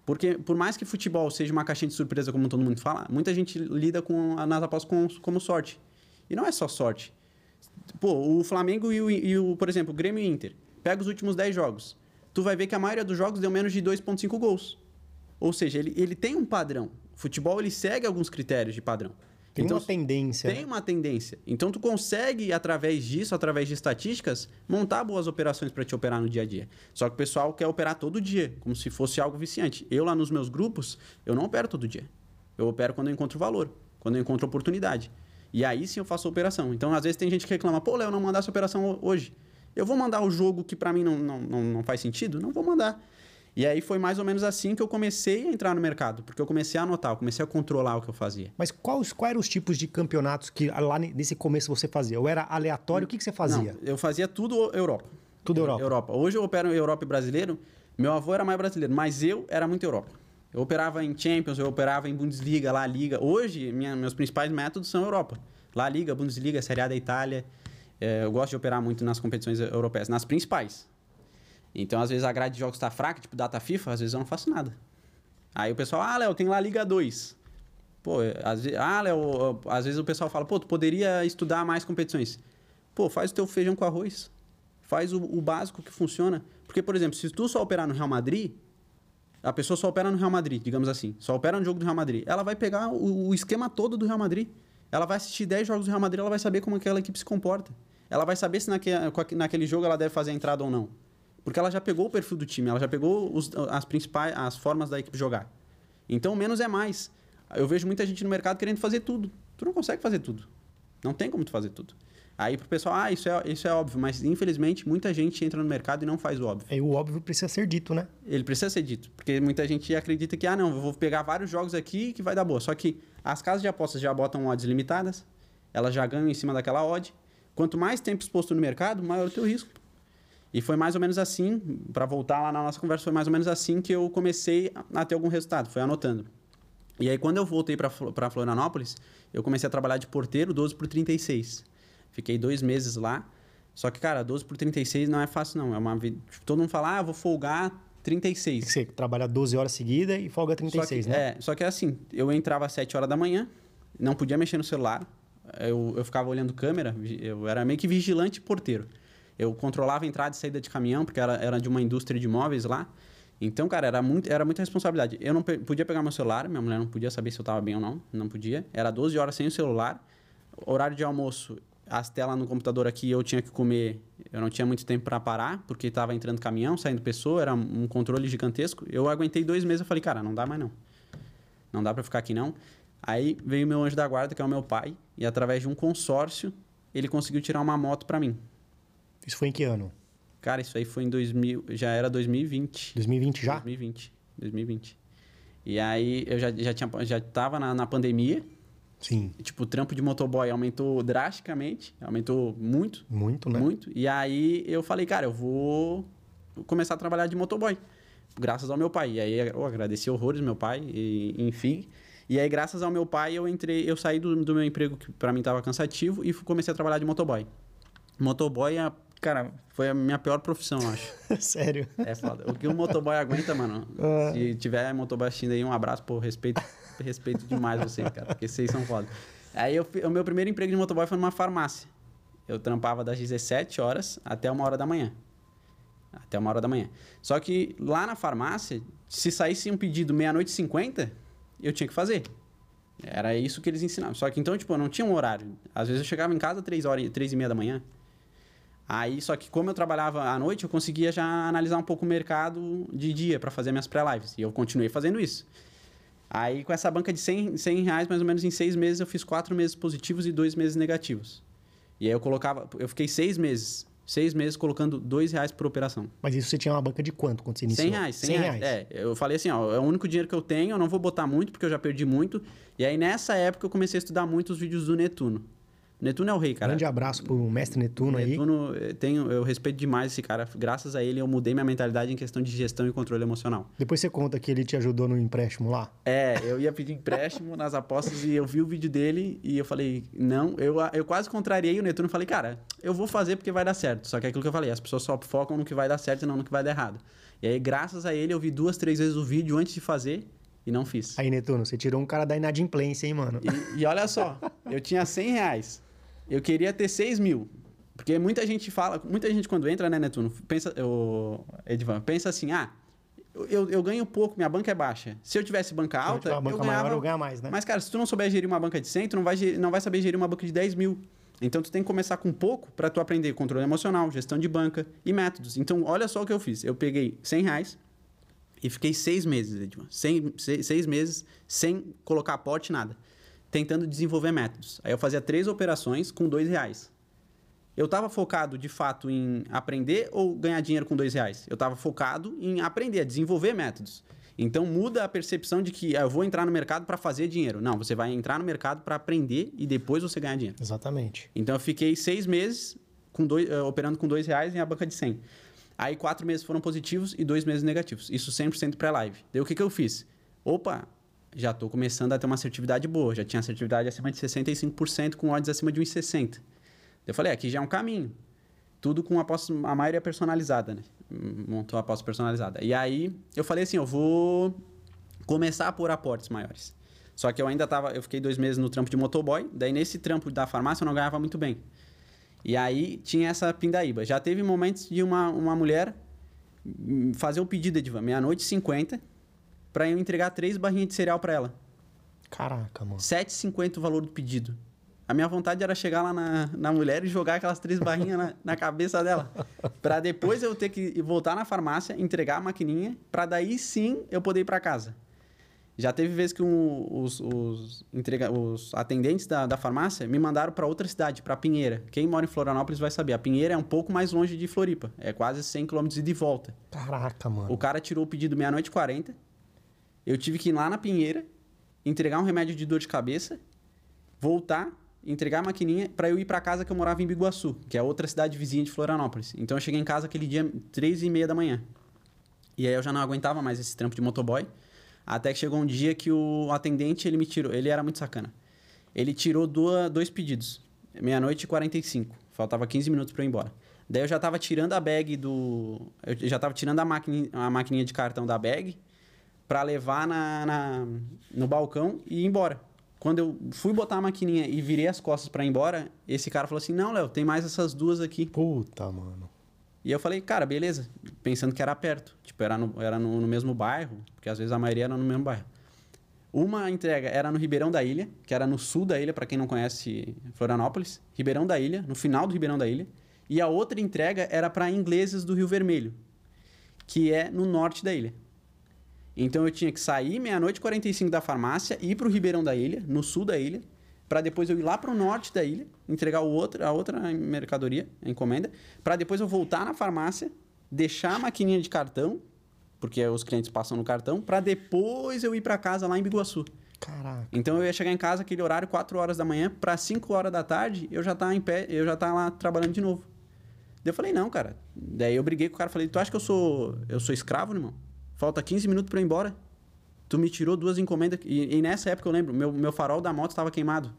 Porque, por mais que futebol seja uma caixinha de surpresa, como todo mundo fala, muita gente lida com a nas apostas como, como sorte. E não é só sorte. Pô, o Flamengo e o, e o, por exemplo, o Grêmio e Inter. Pega os últimos 10 jogos. Tu vai ver que a maioria dos jogos deu menos de 2,5 gols. Ou seja, ele, ele tem um padrão. O futebol, ele segue alguns critérios de padrão. Tem então, uma tendência. Tem né? uma tendência. Então, tu consegue, através disso, através de estatísticas, montar boas operações para te operar no dia a dia. Só que o pessoal quer operar todo dia, como se fosse algo viciante. Eu, lá nos meus grupos, eu não opero todo dia. Eu opero quando eu encontro valor, quando eu encontro oportunidade. E aí sim eu faço a operação. Então, às vezes, tem gente que reclama: pô, Léo, não mandasse operação hoje. Eu vou mandar o jogo que para mim não, não, não, não faz sentido? Não vou mandar. E aí foi mais ou menos assim que eu comecei a entrar no mercado, porque eu comecei a anotar, eu comecei a controlar o que eu fazia. Mas quais, quais eram os tipos de campeonatos que lá nesse começo você fazia? Ou era aleatório? O que, que você fazia? Não, eu fazia tudo Europa. Tudo Europa. Europa. Hoje eu opero em Europa e brasileiro. Meu avô era mais brasileiro, mas eu era muito Europa. Eu operava em Champions, eu operava em Bundesliga, La Liga. Hoje, minha, meus principais métodos são Europa. La Liga, Bundesliga, Série A da Itália. É, eu gosto de operar muito nas competições europeias, nas principais. Então, às vezes, a grade de jogos está fraca, tipo data FIFA, às vezes eu não faço nada. Aí o pessoal, ah, Léo, tem lá Liga 2. Pô, às vezes, ah, Léo, às vezes o pessoal fala, pô, tu poderia estudar mais competições. Pô, faz o teu feijão com arroz. Faz o, o básico que funciona. Porque, por exemplo, se tu só operar no Real Madrid, a pessoa só opera no Real Madrid, digamos assim. Só opera no jogo do Real Madrid. Ela vai pegar o, o esquema todo do Real Madrid. Ela vai assistir 10 jogos do Real Madrid, ela vai saber como aquela equipe se comporta. Ela vai saber se naquele jogo ela deve fazer a entrada ou não. Porque ela já pegou o perfil do time, ela já pegou os, as principais as formas da equipe jogar. Então, menos é mais. Eu vejo muita gente no mercado querendo fazer tudo. Tu não consegue fazer tudo. Não tem como tu fazer tudo. Aí pro pessoal, ah, isso é, isso é óbvio, mas infelizmente muita gente entra no mercado e não faz o óbvio. E o óbvio precisa ser dito, né? Ele precisa ser dito, porque muita gente acredita que, ah, não, eu vou pegar vários jogos aqui que vai dar boa. Só que as casas de apostas já botam odds limitadas, elas já ganham em cima daquela odd. Quanto mais tempo exposto no mercado, maior o teu risco. E foi mais ou menos assim, para voltar lá na nossa conversa, foi mais ou menos assim que eu comecei a ter algum resultado, foi anotando. E aí, quando eu voltei para Florianópolis, eu comecei a trabalhar de porteiro 12 por 36. Fiquei dois meses lá. Só que, cara, 12 por 36 não é fácil, não. É uma vida. Tipo, todo mundo fala, ah, vou folgar 36. Você trabalha 12 horas seguidas e folga 36, que, né? É, só que é assim, eu entrava às 7 horas da manhã, não podia mexer no celular, eu, eu ficava olhando câmera, eu era meio que vigilante porteiro. Eu controlava entrada e saída de caminhão, porque era, era de uma indústria de móveis lá. Então, cara, era, muito, era muita responsabilidade. Eu não pe podia pegar meu celular, minha mulher não podia saber se eu estava bem ou não, não podia. Era 12 horas sem o celular. Horário de almoço, as telas no computador aqui, eu tinha que comer. Eu não tinha muito tempo para parar, porque estava entrando caminhão, saindo pessoa, era um controle gigantesco. Eu aguentei dois meses, eu falei, cara, não dá mais não. Não dá para ficar aqui não. Aí veio meu anjo da guarda, que é o meu pai, e através de um consórcio, ele conseguiu tirar uma moto para mim. Isso foi em que ano? Cara, isso aí foi em 2000, já era 2020. 2020 já? 2020, 2020. E aí eu já, já, tinha, já tava na, na pandemia. Sim. E, tipo, o trampo de motoboy aumentou drasticamente, aumentou muito. Muito, né? Muito. E aí eu falei, cara, eu vou começar a trabalhar de motoboy. Graças ao meu pai. E aí eu agradeci horrores meu pai, e, enfim. E aí, graças ao meu pai, eu entrei, eu saí do, do meu emprego que para mim tava cansativo e comecei a trabalhar de motoboy. Motoboy é Cara, foi a minha pior profissão, acho. Sério? É foda. O que o motoboy aguenta, mano. Uh... Se tiver motoboy assistindo aí, um abraço, pô, respeito, respeito demais vocês, cara. Porque vocês são foda. Aí eu, o meu primeiro emprego de motoboy foi numa farmácia. Eu trampava das 17 horas até uma hora da manhã. Até uma hora da manhã. Só que lá na farmácia, se saísse um pedido meia-noite e 50, eu tinha que fazer. Era isso que eles ensinavam. Só que então, tipo, não tinha um horário. Às vezes eu chegava em casa três horas, três e meia da manhã. Aí, só que como eu trabalhava à noite, eu conseguia já analisar um pouco o mercado de dia para fazer minhas pré-lives. E eu continuei fazendo isso. Aí, com essa banca de 100, 100 reais, mais ou menos em seis meses, eu fiz quatro meses positivos e dois meses negativos. E aí eu colocava... Eu fiquei seis meses Seis meses colocando dois reais por operação. Mas isso você tinha uma banca de quanto quando você iniciou? 100 reais, 100, reais. É, eu falei assim, ó, é o único dinheiro que eu tenho, eu não vou botar muito, porque eu já perdi muito. E aí, nessa época, eu comecei a estudar muito os vídeos do Netuno. Netuno é o rei, cara. Grande abraço pro mestre Netuno, Netuno aí. Eh, tenho, eu respeito demais esse cara. Graças a ele, eu mudei minha mentalidade em questão de gestão e controle emocional. Depois você conta que ele te ajudou no empréstimo lá? É, eu ia pedir empréstimo nas apostas e eu vi o vídeo dele e eu falei, não, eu, eu quase contrariei o Netuno. Falei, cara, eu vou fazer porque vai dar certo. Só que é aquilo que eu falei, as pessoas só focam no que vai dar certo e não no que vai dar errado. E aí, graças a ele, eu vi duas, três vezes o vídeo antes de fazer e não fiz. Aí, Netuno, você tirou um cara da inadimplência, hein, mano? E, e olha só, eu tinha 100 reais. Eu queria ter 6 mil. Porque muita gente fala, muita gente quando entra, né, Netuno, pensa, eu, Edvan, pensa assim, ah, eu, eu ganho pouco, minha banca é baixa. Se eu tivesse banca alta, uma banca eu ganhava... maior, eu ganho mais, né? Mas, cara, se tu não souber gerir uma banca de 100, tu não vai, não vai saber gerir uma banca de 10 mil. Então, tu tem que começar com pouco para tu aprender controle emocional, gestão de banca e métodos. Então, olha só o que eu fiz. Eu peguei 100 reais e fiquei seis meses, Edvan. Seis, seis meses sem colocar aporte, nada tentando desenvolver métodos. Aí eu fazia três operações com dois reais. Eu estava focado de fato em aprender ou ganhar dinheiro com dois reais? Eu estava focado em aprender, desenvolver métodos. Então muda a percepção de que ah, eu vou entrar no mercado para fazer dinheiro. Não, você vai entrar no mercado para aprender e depois você ganhar dinheiro. Exatamente. Então eu fiquei seis meses com dois, uh, operando com dois reais em a banca de 100. Aí quatro meses foram positivos e dois meses negativos. Isso 100% pré-live. Daí o que, que eu fiz? Opa, já estou começando a ter uma assertividade boa. Já tinha assertividade acima de 65% com odds acima de 1,60. Eu falei, aqui já é um caminho. Tudo com aposta, a maioria personalizada, né? Montou a aposta personalizada. E aí eu falei assim, eu vou começar a pôr aportes maiores. Só que eu ainda tava, eu fiquei dois meses no trampo de motoboy, daí nesse trampo da farmácia eu não ganhava muito bem. E aí tinha essa pindaíba. Já teve momentos de uma, uma mulher fazer um pedido de meia-noite e 50, para eu entregar três barrinhas de cereal para ela. Caraca, mano. 7,50 o valor do pedido. A minha vontade era chegar lá na, na mulher e jogar aquelas três barrinhas na, na cabeça dela. para depois eu ter que voltar na farmácia, entregar a maquininha, para daí sim eu poder ir para casa. Já teve vezes que um, os, os, entrega, os atendentes da, da farmácia me mandaram para outra cidade, para Pinheira. Quem mora em Florianópolis vai saber. A Pinheira é um pouco mais longe de Floripa. É quase 100 km de volta. Caraca, mano. O cara tirou o pedido meia-noite e 40 eu tive que ir lá na Pinheira, entregar um remédio de dor de cabeça, voltar, entregar a maquininha para eu ir para casa que eu morava em Biguaçu, que é outra cidade vizinha de Florianópolis. Então eu cheguei em casa aquele dia três e meia da manhã. E aí eu já não aguentava mais esse trampo de motoboy. Até que chegou um dia que o atendente, ele me tirou... Ele era muito sacana. Ele tirou duas, dois pedidos. Meia-noite e 45. Faltava 15 minutos para eu ir embora. Daí eu já tava tirando a bag do... Eu já tava tirando a, maquininha, a maquininha de cartão da bag para levar na, na, no balcão e ir embora. Quando eu fui botar a maquininha e virei as costas para ir embora, esse cara falou assim: Não, Léo, tem mais essas duas aqui. Puta, mano. E eu falei, cara, beleza. Pensando que era perto. Tipo, era no, era no, no mesmo bairro, porque às vezes a maioria era no mesmo bairro. Uma entrega era no Ribeirão da Ilha, que era no sul da ilha, para quem não conhece Florianópolis. Ribeirão da Ilha, no final do Ribeirão da Ilha. E a outra entrega era para ingleses do Rio Vermelho, que é no norte da ilha. Então eu tinha que sair meia-noite e 45 da farmácia, ir para o Ribeirão da Ilha, no sul da ilha, para depois eu ir lá para o norte da ilha, entregar o outro, a outra mercadoria, a encomenda, para depois eu voltar na farmácia, deixar a maquininha de cartão, porque os clientes passam no cartão, para depois eu ir para casa lá em Biguaçu. Caraca. Então eu ia chegar em casa aquele horário 4 horas da manhã, para 5 horas da tarde, eu já tá em pé, eu já tá lá trabalhando de novo. Daí eu falei: "Não, cara". Daí eu briguei com o cara, falei: "Tu acha que eu sou eu sou escravo, irmão?" Falta 15 minutos para ir embora. Tu me tirou duas encomendas. E, e, nessa época eu lembro, meu, meu farol da moto estava queimado.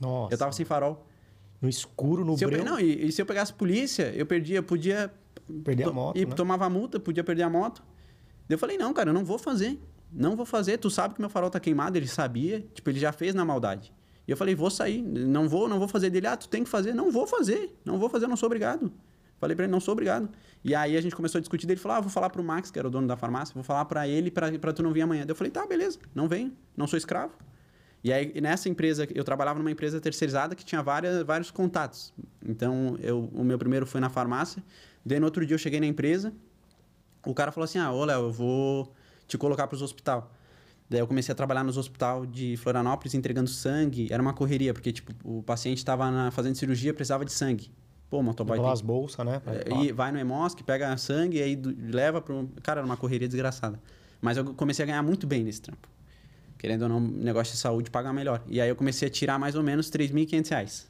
Nossa. Eu tava sem farol. No escuro, no breu. Eu, não, e, e, se eu pegasse polícia, eu perdia, podia. Perder a moto. E né? tomava multa, podia perder a moto. Eu falei, não, cara, eu não vou fazer. Não vou fazer. Tu sabe que meu farol tá queimado, ele sabia. Tipo, ele já fez na maldade. E eu falei, vou sair. Não vou, não vou fazer dele. Ah, tu tem que fazer. Não vou fazer. Não vou fazer, não sou obrigado. Falei para ele, não sou obrigado. E aí a gente começou a discutir, ele falou, ah, vou falar pro Max, que era o dono da farmácia, vou falar para ele para tu não vir amanhã. eu falei, tá, beleza, não venho, não sou escravo. E aí nessa empresa, eu trabalhava numa empresa terceirizada que tinha várias, vários contatos. Então, eu, o meu primeiro foi na farmácia, daí no outro dia eu cheguei na empresa, o cara falou assim, ah, ô Léo, eu vou te colocar para os hospital. Daí eu comecei a trabalhar nos hospital de Florianópolis, entregando sangue. Era uma correria, porque tipo, o paciente estava fazendo cirurgia, precisava de sangue. Pô, motoboy tem... as bolsas, né? É, e vai no Emosc, pega sangue e aí leva para Cara, uma correria desgraçada. Mas eu comecei a ganhar muito bem nesse trampo. Querendo ou não, negócio de saúde pagar melhor. E aí eu comecei a tirar mais ou menos 3.500 reais.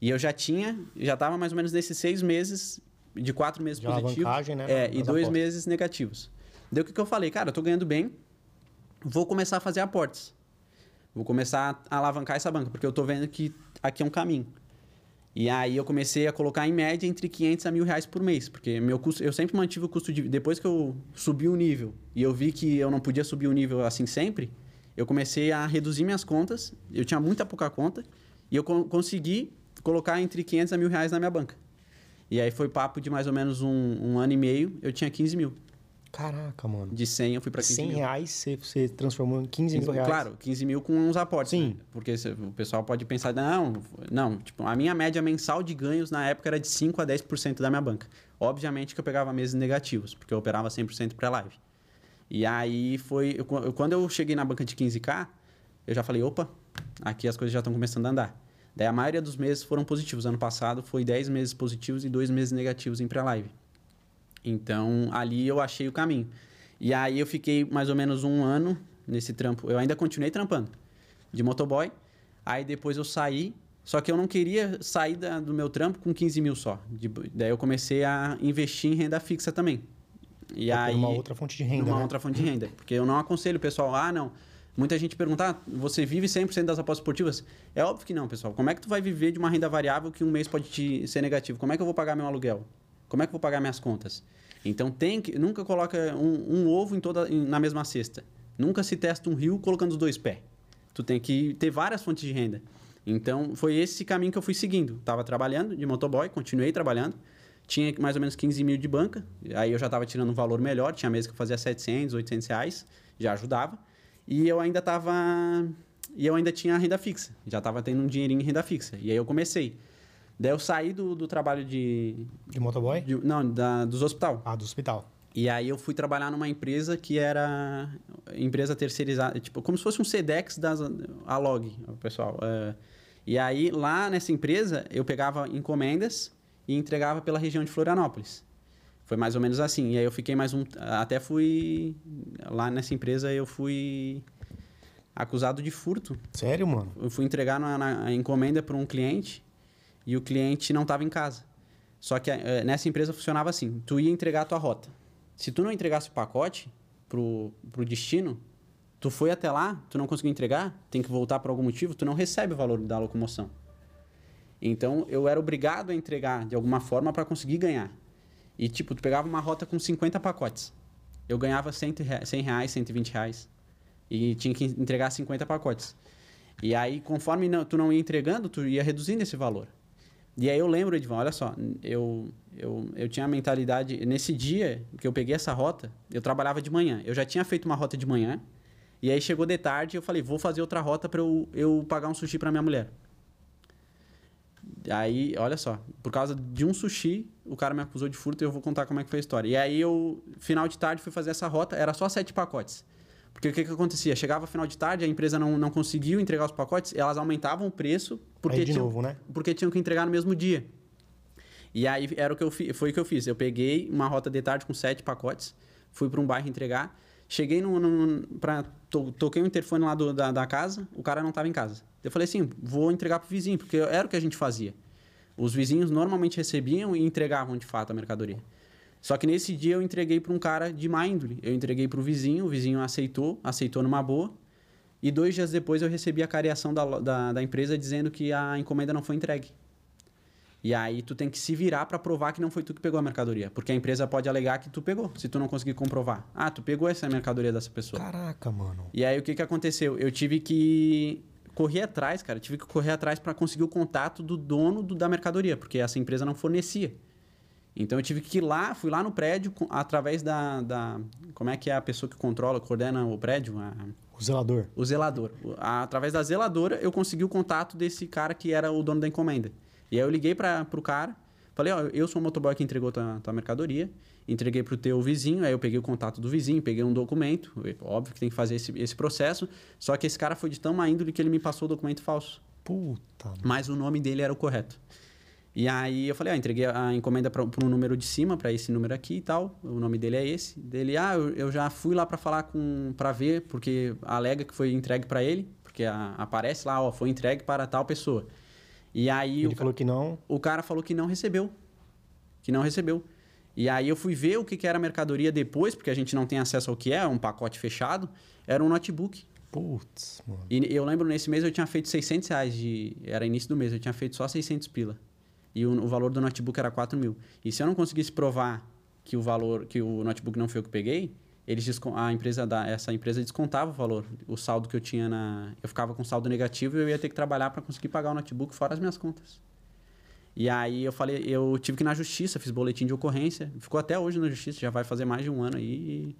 E eu já tinha, já estava mais ou menos nesses seis meses, de quatro meses positivos. Né, é, e dois apostas. meses negativos. Deu o que, que eu falei? Cara, eu tô ganhando bem, vou começar a fazer aportes. Vou começar a alavancar essa banca, porque eu tô vendo que aqui é um caminho. E aí eu comecei a colocar em média entre 500 a mil reais por mês, porque meu custo, eu sempre mantive o custo de depois que eu subi o nível e eu vi que eu não podia subir o nível assim sempre, eu comecei a reduzir minhas contas. Eu tinha muita pouca conta e eu co consegui colocar entre 500 a mil reais na minha banca. E aí foi papo de mais ou menos um, um ano e meio, eu tinha 15 mil. Caraca, mano. De 100 eu fui para 15 100 mil. reais você, você transformou em 15 mil reais? Claro, 15 mil com uns aportes. Sim. Né? Porque o pessoal pode pensar, não, não. Tipo, a minha média mensal de ganhos na época era de 5 a 10% da minha banca. Obviamente que eu pegava meses negativos, porque eu operava 100% pré-live. E aí foi... Eu, quando eu cheguei na banca de 15K, eu já falei, opa, aqui as coisas já estão começando a andar. Daí a maioria dos meses foram positivos. Ano passado foi 10 meses positivos e 2 meses negativos em pré-live. Então, ali eu achei o caminho. E aí eu fiquei mais ou menos um ano nesse trampo. Eu ainda continuei trampando de motoboy. Aí depois eu saí. Só que eu não queria sair da, do meu trampo com 15 mil só. De, daí eu comecei a investir em renda fixa também. E aí, uma outra fonte de renda. Uma né? outra fonte de renda. Porque eu não aconselho o pessoal, ah, não. Muita gente pergunta, ah, você vive 100% das apostas esportivas? É óbvio que não, pessoal. Como é que tu vai viver de uma renda variável que um mês pode te ser negativo? Como é que eu vou pagar meu aluguel? Como é que eu vou pagar minhas contas? Então tem que nunca coloca um, um ovo em toda na mesma cesta. Nunca se testa um rio colocando os dois pés. Tu tem que ter várias fontes de renda. Então foi esse caminho que eu fui seguindo. Tava trabalhando de motoboy, continuei trabalhando. Tinha mais ou menos 15 mil de banca. Aí eu já estava tirando um valor melhor. Tinha mês que eu fazia 700, 800 reais. Já ajudava. E eu ainda estava... E eu ainda tinha renda fixa. Já estava tendo um dinheirinho em renda fixa. E aí eu comecei. Daí eu saí do, do trabalho de. De motoboy? De, não, da, dos hospital. Ah, do hospital. E aí eu fui trabalhar numa empresa que era empresa terceirizada, tipo, como se fosse um Sedex da Alog, pessoal. É, e aí lá nessa empresa eu pegava encomendas e entregava pela região de Florianópolis. Foi mais ou menos assim. E aí eu fiquei mais um. Até fui. Lá nessa empresa eu fui acusado de furto. Sério, mano? Eu fui entregar na, na encomenda para um cliente e o cliente não estava em casa. Só que é, nessa empresa funcionava assim: tu ia entregar a tua rota. Se tu não entregasse o pacote pro, pro destino, tu foi até lá, tu não conseguiu entregar, tem que voltar por algum motivo, tu não recebe o valor da locomoção. Então eu era obrigado a entregar de alguma forma para conseguir ganhar. E tipo, tu pegava uma rota com 50 pacotes. Eu ganhava 100 reais, 120 reais. E tinha que entregar 50 pacotes. E aí, conforme tu não ia entregando, tu ia reduzindo esse valor. E aí eu lembro, Edvan, olha só, eu, eu, eu tinha a mentalidade. Nesse dia que eu peguei essa rota, eu trabalhava de manhã. Eu já tinha feito uma rota de manhã. E aí chegou de tarde eu falei, vou fazer outra rota para eu, eu pagar um sushi para minha mulher. Aí, olha só, por causa de um sushi, o cara me acusou de furto e eu vou contar como é que foi a história. E aí eu, final de tarde, fui fazer essa rota, era só sete pacotes. Porque o que, que acontecia? Chegava final de tarde, a empresa não, não conseguiu entregar os pacotes, elas aumentavam o preço porque, aí de tinham, novo, né? porque tinham que entregar no mesmo dia. E aí era o que eu fi, foi o que eu fiz. Eu peguei uma rota de tarde com sete pacotes, fui para um bairro entregar, cheguei no, no para to, toquei o interfone lá do, da, da casa, o cara não estava em casa. Eu falei assim, vou entregar pro vizinho, porque era o que a gente fazia. Os vizinhos normalmente recebiam e entregavam de fato a mercadoria. Só que nesse dia eu entreguei para um cara de má índole. Eu entreguei para o vizinho, o vizinho aceitou, aceitou numa boa. E dois dias depois eu recebi a cariação da, da, da empresa dizendo que a encomenda não foi entregue. E aí tu tem que se virar para provar que não foi tu que pegou a mercadoria, porque a empresa pode alegar que tu pegou, se tu não conseguir comprovar. Ah, tu pegou essa mercadoria dessa pessoa. Caraca, mano. E aí o que que aconteceu? Eu tive que correr atrás, cara, tive que correr atrás para conseguir o contato do dono do, da mercadoria, porque essa empresa não fornecia. Então eu tive que ir lá, fui lá no prédio através da, da como é que é a pessoa que controla, coordena o prédio, a, o zelador. O zelador. Através da zeladora eu consegui o contato desse cara que era o dono da encomenda. E aí eu liguei para o cara, falei, ó, eu sou o motoboy que entregou tua, tua mercadoria, entreguei para o teu vizinho, aí eu peguei o contato do vizinho, peguei um documento, óbvio que tem que fazer esse, esse processo, só que esse cara foi de tão má índole que ele me passou o documento falso. Puta. Mas o nome dele era o correto. E aí eu falei, ah, entreguei a encomenda para um número de cima, para esse número aqui e tal. O nome dele é esse. Dele, ah, eu, eu já fui lá para falar com, para ver, porque alega que foi entregue para ele, porque a, aparece lá, ó, foi entregue para tal pessoa. E aí Ele o, falou que não. o cara falou que não recebeu, que não recebeu. E aí eu fui ver o que, que era a mercadoria depois, porque a gente não tem acesso ao que é, um pacote fechado. Era um notebook. Putz, mano. E eu lembro nesse mês eu tinha feito 600 reais de. Era início do mês, eu tinha feito só 600 pila. E o, o valor do notebook era 4 mil. E se eu não conseguisse provar que o valor, que o notebook não foi eu que peguei, eles a empresa da, essa empresa descontava o valor, o saldo que eu tinha na. Eu ficava com saldo negativo e eu ia ter que trabalhar para conseguir pagar o notebook fora as minhas contas. E aí eu falei, eu tive que ir na justiça, fiz boletim de ocorrência, ficou até hoje na justiça, já vai fazer mais de um ano aí.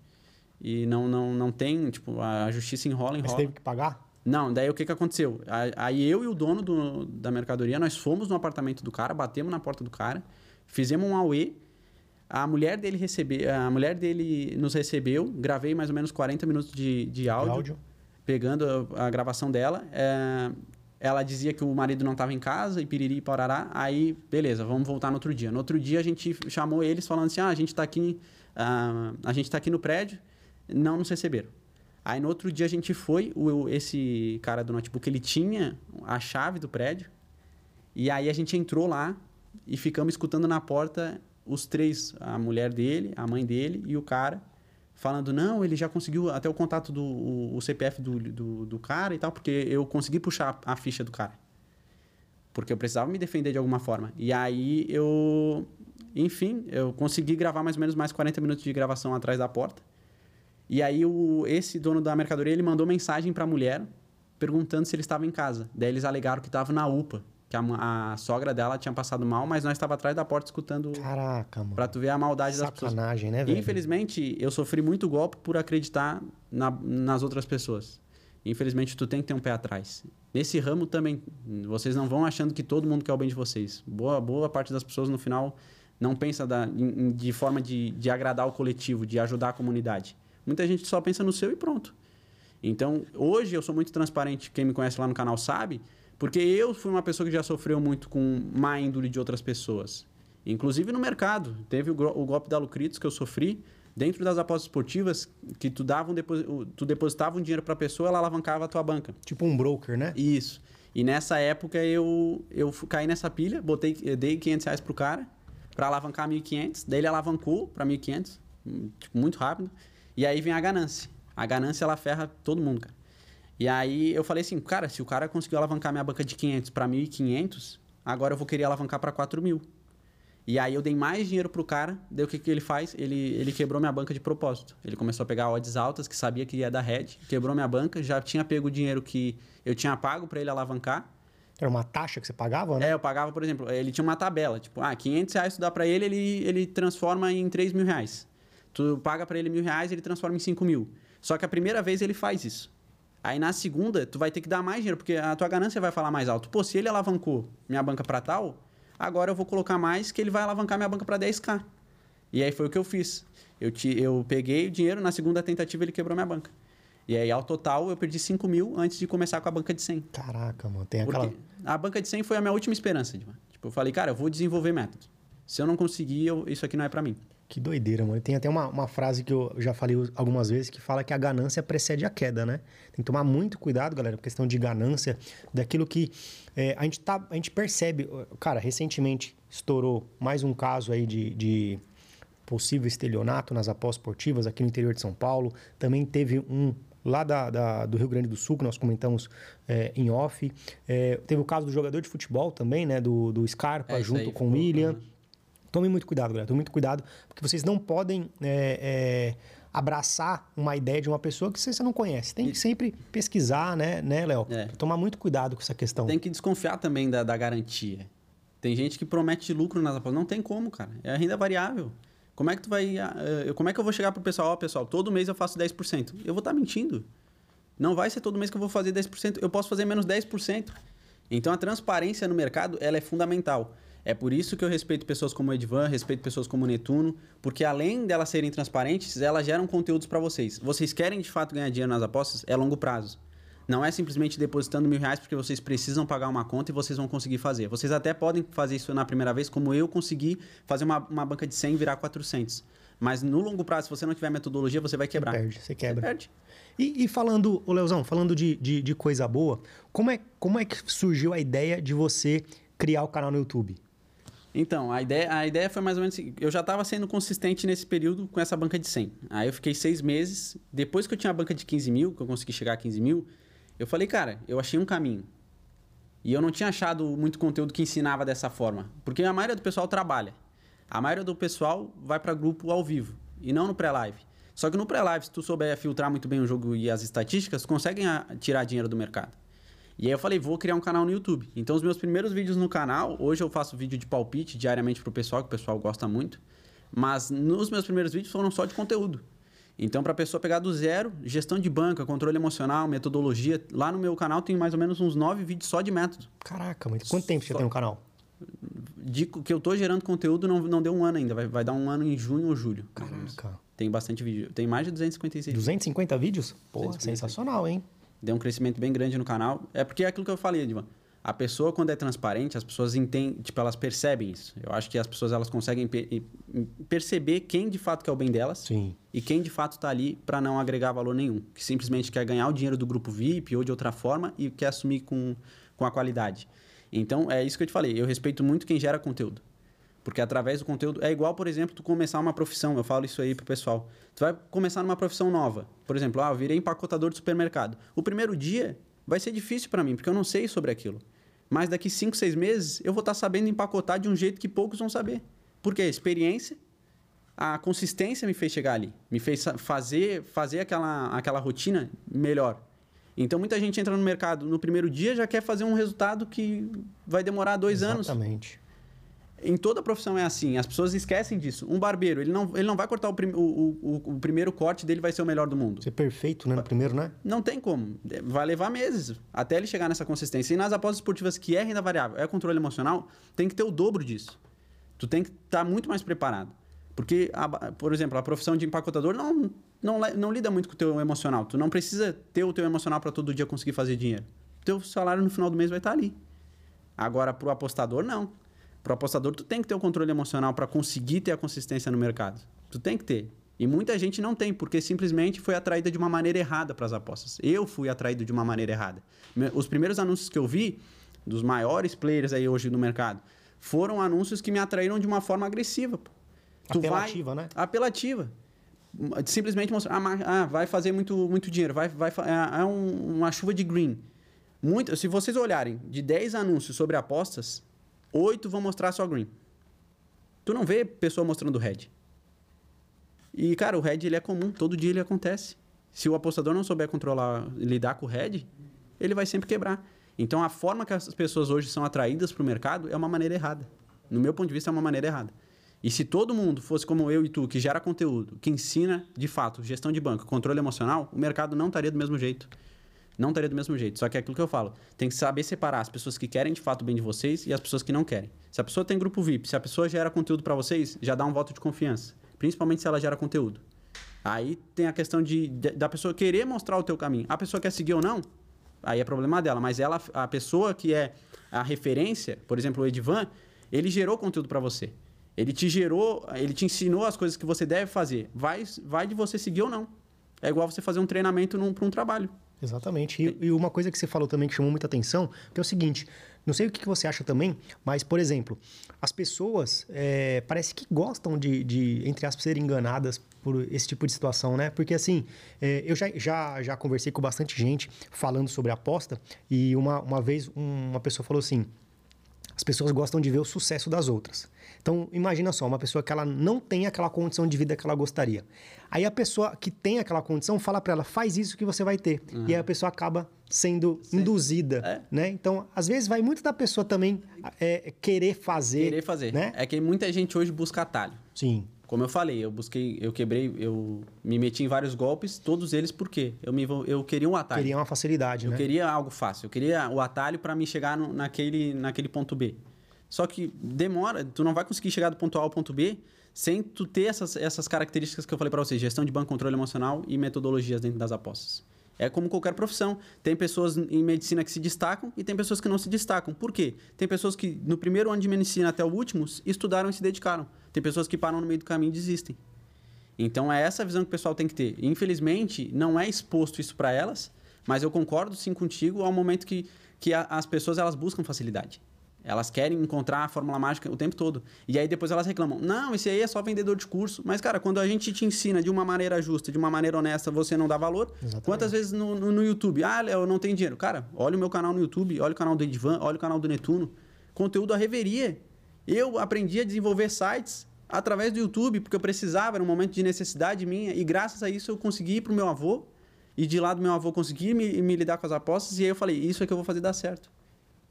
E, e não, não, não tem, tipo, a justiça enrola, Mas enrola. teve que pagar? Não, daí o que, que aconteceu? Aí eu e o dono do- da mercadoria, nós fomos no apartamento do cara, batemos na porta do cara, fizemos um AUE, a mulher dele recebeu, a mulher dele nos recebeu, gravei mais ou menos 40 minutos de, de áudio, áudio. pegando a, a gravação dela. é, ela dizia que o marido não estava em casa e piriri e parará. Aí, beleza, vamos voltar no outro dia. No outro dia a gente chamou eles falando assim: ah, a gente está aqui, ah, a gente tá aqui no prédio, não nos receberam. Aí no outro dia a gente foi, o, esse cara do notebook, ele tinha a chave do prédio. E aí a gente entrou lá e ficamos escutando na porta os três, a mulher dele, a mãe dele e o cara, falando, não, ele já conseguiu até o contato do o, o CPF do, do, do cara e tal, porque eu consegui puxar a ficha do cara. Porque eu precisava me defender de alguma forma. E aí eu, enfim, eu consegui gravar mais ou menos mais 40 minutos de gravação atrás da porta. E aí o, esse dono da mercadoria, ele mandou mensagem para a mulher perguntando se ele estava em casa. Daí eles alegaram que estava na UPA, que a, a sogra dela tinha passado mal, mas nós estava atrás da porta escutando Caraca, mano. para tu ver a maldade das pessoas. Sacanagem, né, velho? Infelizmente, eu sofri muito golpe por acreditar na- nas outras pessoas. Infelizmente, tu tem que ter um pé atrás. Nesse ramo também, vocês não vão achando que todo mundo quer o bem de vocês. Boa, boa parte das pessoas, no final, não pensa da- de forma de, de agradar o coletivo, de ajudar a comunidade. Muita gente só pensa no seu e pronto. Então, hoje eu sou muito transparente, quem me conhece lá no canal sabe, porque eu fui uma pessoa que já sofreu muito com má índole de outras pessoas. Inclusive no mercado. Teve o, o golpe da Lucritos que eu sofri dentro das apostas esportivas, que tu, dava um depo- tu depositava um dinheiro para a pessoa, ela alavancava a tua banca. Tipo um broker, né? Isso. E nessa época eu, eu caí nessa pilha, botei, dei 500 reais pro cara para alavancar 1.500. Daí ele alavancou para 1.500, hum, tipo, muito rápido. E aí vem a ganância. A ganância, ela ferra todo mundo, cara. E aí eu falei assim, cara, se o cara conseguiu alavancar minha banca de 500 para 1.500, agora eu vou querer alavancar para 4.000. E aí eu dei mais dinheiro pro cara, daí o que, que ele faz? Ele, ele quebrou minha banca de propósito. Ele começou a pegar odds altas, que sabia que ia dar head, quebrou minha banca, já tinha pego o dinheiro que eu tinha pago para ele alavancar. Era uma taxa que você pagava, né? É, eu pagava, por exemplo, ele tinha uma tabela, tipo, ah, 500 reais tu dá pra ele, ele, ele transforma em 3 mil reais. Tu paga pra ele mil reais, ele transforma em 5 mil. Só que a primeira vez ele faz isso. Aí na segunda, tu vai ter que dar mais dinheiro, porque a tua ganância vai falar mais alto. Pô, se ele alavancou minha banca pra tal, agora eu vou colocar mais que ele vai alavancar minha banca pra 10k. E aí foi o que eu fiz. Eu, te, eu peguei o dinheiro, na segunda tentativa ele quebrou minha banca. E aí, ao total, eu perdi 5 mil antes de começar com a banca de 100. Caraca, mano. Tem aquela. Porque a banca de 100 foi a minha última esperança. Tipo, eu falei, cara, eu vou desenvolver métodos. Se eu não conseguir, eu- isso aqui não é pra mim. Que doideira, mano. Tem até uma, uma frase que eu já falei algumas vezes que fala que a ganância precede a queda, né? Tem que tomar muito cuidado, galera, com questão de ganância, daquilo que é, a, gente tá, a gente percebe. Cara, recentemente estourou mais um caso aí de, de possível estelionato nas apostas esportivas aqui no interior de São Paulo. Também teve um lá da, da- do Rio Grande do Sul, que nós comentamos é, em off. É, teve o caso do jogador de futebol também, né? Do, do Scarpa, É, junto com o William. aham. Tomem muito cuidado, galera. Tomem muito cuidado, porque vocês não podem é, é, abraçar uma ideia de uma pessoa que você não conhece. Tem que sempre pesquisar, né, né, Léo? É. Tomar muito cuidado com essa questão. Tem que desconfiar também da, da garantia. Tem gente que promete lucro nas apostas. Não tem como, cara. É a renda variável. Como é que tu vai. ah, eh, Como é que eu vou chegar pro pessoal, ó, pessoal, todo mês eu faço 10%? Eu vou estar mentindo. Não vai ser todo mês que eu vou fazer 10%. Eu posso fazer menos 10%. Então a transparência no mercado ela é fundamental. É por isso que eu respeito pessoas como o Edvan, respeito pessoas como o Netuno, porque além delas serem transparentes, elas geram conteúdos para vocês. Vocês querem de fato ganhar dinheiro nas apostas? É longo prazo. Não é simplesmente depositando mil reais porque vocês precisam pagar uma conta e vocês vão conseguir fazer. Vocês até podem fazer isso na primeira vez, como eu consegui fazer uma, uma banca de 100 virar 400. Mas no longo prazo, se você não tiver metodologia, você vai quebrar. Você perde, você quebra. Você perde. E, e falando, ô Leozão, falando de, de, de, coisa boa, como é, como é que surgiu a ideia de você criar o canal no YouTube? Então, a ideia, a ideia foi mais ou menos eu já estava sendo consistente nesse período com essa banca de 100. Aí eu fiquei seis meses, depois que eu tinha a banca de 15 mil, que eu consegui chegar a 15 mil, eu falei, cara, eu achei um caminho. E eu não tinha achado muito conteúdo que ensinava dessa forma. Porque a maioria do pessoal trabalha. A maioria do pessoal vai para grupo ao vivo e não no pré-live. Só que no pré-live, se tu souber filtrar muito bem o jogo e as estatísticas, conseguem ah, tirar dinheiro do mercado. E aí eu falei, vou criar um canal no YouTube. Então os meus primeiros vídeos no canal, hoje eu faço vídeo de palpite diariamente pro pessoal, que o pessoal gosta muito. Mas nos meus primeiros vídeos foram só de conteúdo. Então, para a pessoa pegar do zero, gestão de banca, controle emocional, metodologia, lá no meu canal tem mais ou menos uns nove vídeos só de método. Caraca, mas quanto tempo você tem no canal? De que eu tô gerando conteúdo não, não deu um ano ainda, vai, vai dar um ano em junho ou julho. Caraca. Tem bastante vídeo. Tem mais de 256 250 vídeos? Pô, sensacional, hein? Deu um crescimento bem grande no canal. É porque é aquilo que eu falei, Edvan. A pessoa, quando é transparente, as pessoas entendem, tipo, elas percebem isso. Eu acho que as pessoas elas conseguem perceber quem de fato quer o bem delas Sim. e quem de fato está ali para não agregar valor nenhum. Que simplesmente quer ganhar o dinheiro do grupo VIP ou de outra forma e quer assumir com, com a qualidade. Então, é isso que eu te falei. Eu respeito muito quem gera conteúdo. Porque através do conteúdo. É igual, por exemplo, tu começar uma profissão. Eu falo isso aí pro pessoal. Tu vai começar numa profissão nova. Por exemplo, ah, eu virei empacotador de supermercado. O primeiro dia vai ser difícil para mim, porque eu não sei sobre aquilo. Mas daqui 5, 6 meses, eu vou estar tá sabendo empacotar de um jeito que poucos vão saber. Porque a experiência, a consistência me fez chegar ali. Me fez fazer, fazer aquela, aquela rotina melhor. Então muita gente entra no mercado no primeiro dia já quer fazer um resultado que vai demorar dois Exatamente. anos. Exatamente. Em toda profissão é assim, as pessoas esquecem disso. Um barbeiro, ele não, ele não vai cortar o, prim, o, o, o primeiro corte dele, vai ser o melhor do mundo. Ser perfeito, né? No primeiro, né? Não tem como. Vai levar meses até ele chegar nessa consistência. E nas apostas esportivas, que é renda variável, é controle emocional, tem que ter o dobro disso. Tu tem que estar tá muito mais preparado. Porque, a, por exemplo, a profissão de empacotador não, não, não lida muito com o teu emocional. Tu não precisa ter o teu emocional para todo dia conseguir fazer dinheiro. Teu salário no final do mês vai estar tá ali. Agora, para o apostador, não. Para o apostador, tu tem que ter o controle emocional para conseguir ter a consistência no mercado. Tu tem que ter. E muita gente não tem, porque simplesmente foi atraída de uma maneira errada para as apostas. Eu fui atraído de uma maneira errada. Os primeiros anúncios que eu vi, dos maiores players aí hoje no mercado, foram anúncios que me atraíram de uma forma agressiva. Apelativa, vai, né? Apelativa. Simplesmente mostrar, ah, vai fazer muito, muito dinheiro, vai, vai, é, é um, uma chuva de green. Muito, se vocês olharem de 10 anúncios sobre apostas, 8 vão mostrar só green. Tu não vê pessoa mostrando red. E, cara, o red ele é comum, todo dia ele acontece. Se o apostador não souber controlar, lidar com o red, ele vai sempre quebrar. Então, a forma que as pessoas hoje são atraídas para o mercado é uma maneira errada. No meu ponto de vista, é uma maneira errada. E se todo mundo fosse como eu e tu, que gera conteúdo, que ensina, de fato, gestão de banco, controle emocional, o mercado não estaria do mesmo jeito. Não estaria do mesmo jeito. Só que é aquilo que eu falo. Tem que saber separar as pessoas que querem de fato bem de vocês e as pessoas que não querem. Se a pessoa tem grupo VIP, se a pessoa gera conteúdo para vocês, já dá um voto de confiança. Principalmente se ela gera conteúdo. Aí tem a questão de, de, da pessoa querer mostrar o teu caminho. A pessoa quer seguir ou não, aí é problema dela. Mas ela, a pessoa que é a referência, por exemplo, o Edvan, ele gerou conteúdo para você. Ele te gerou, ele te ensinou as coisas que você deve fazer. Vai, vai de você seguir ou não. É igual você fazer um treinamento para um trabalho. Exatamente. E, e, uma coisa que você falou também que chamou muita atenção, que é o seguinte: não sei o que você acha também, mas, por exemplo, as pessoas é, parece que gostam de, de, entre aspas, serem enganadas por esse tipo de situação, né? Porque, assim, é, eu já, já, já conversei com bastante gente falando sobre aposta, e uma, uma vez uma pessoa falou assim: as pessoas gostam de ver o sucesso das outras. Então, imagina só, uma pessoa que ela não tem aquela condição de vida que ela gostaria. Aí a pessoa que tem aquela condição fala para ela, faz isso que você vai ter. Uhum. E aí a pessoa acaba sendo Sim. induzida, é. né? Então, às vezes vai muito da pessoa também é, querer fazer. Querer fazer. Né? É que muita gente hoje busca atalho. Sim. Como eu falei, eu busquei, eu quebrei, eu me meti em vários golpes, todos eles por quê? Eu, me, eu queria um atalho. Queria uma facilidade, eu né? Eu queria algo fácil. Eu queria o atalho para me chegar no, naquele, naquele ponto B. Só que demora, tu não vai conseguir chegar do ponto A ao ponto B sem tu ter essas, essas características que eu falei para vocês, gestão de banco, controle emocional e metodologias dentro das apostas. É como qualquer profissão. Tem pessoas em medicina que se destacam e tem pessoas que não se destacam. Por quê? Tem pessoas que no primeiro ano de medicina até o último estudaram e se dedicaram. Tem pessoas que param no meio do caminho e desistem. Então é essa visão que o pessoal tem que ter. Infelizmente, não é exposto isso para elas, mas eu concordo sim contigo ao momento que, que a, as pessoas elas buscam facilidade. Elas querem encontrar a fórmula mágica o tempo todo. E aí depois elas reclamam: não, esse aí é só vendedor de curso. Mas, cara, quando a gente te ensina de uma maneira justa, de uma maneira honesta, você não dá valor. Exatamente. Quantas vezes no, no, no YouTube? Ah, eu não tenho dinheiro. Cara, olha o meu canal no YouTube, olha o canal do Edvan, olha o canal do Netuno. Conteúdo a reveria. Eu aprendi a desenvolver sites através do YouTube, porque eu precisava, era um momento de necessidade minha. E graças a isso eu consegui ir pro meu avô. E de lá do meu avô conseguir me, me lidar com as apostas. E aí eu falei: isso é que eu vou fazer dar certo.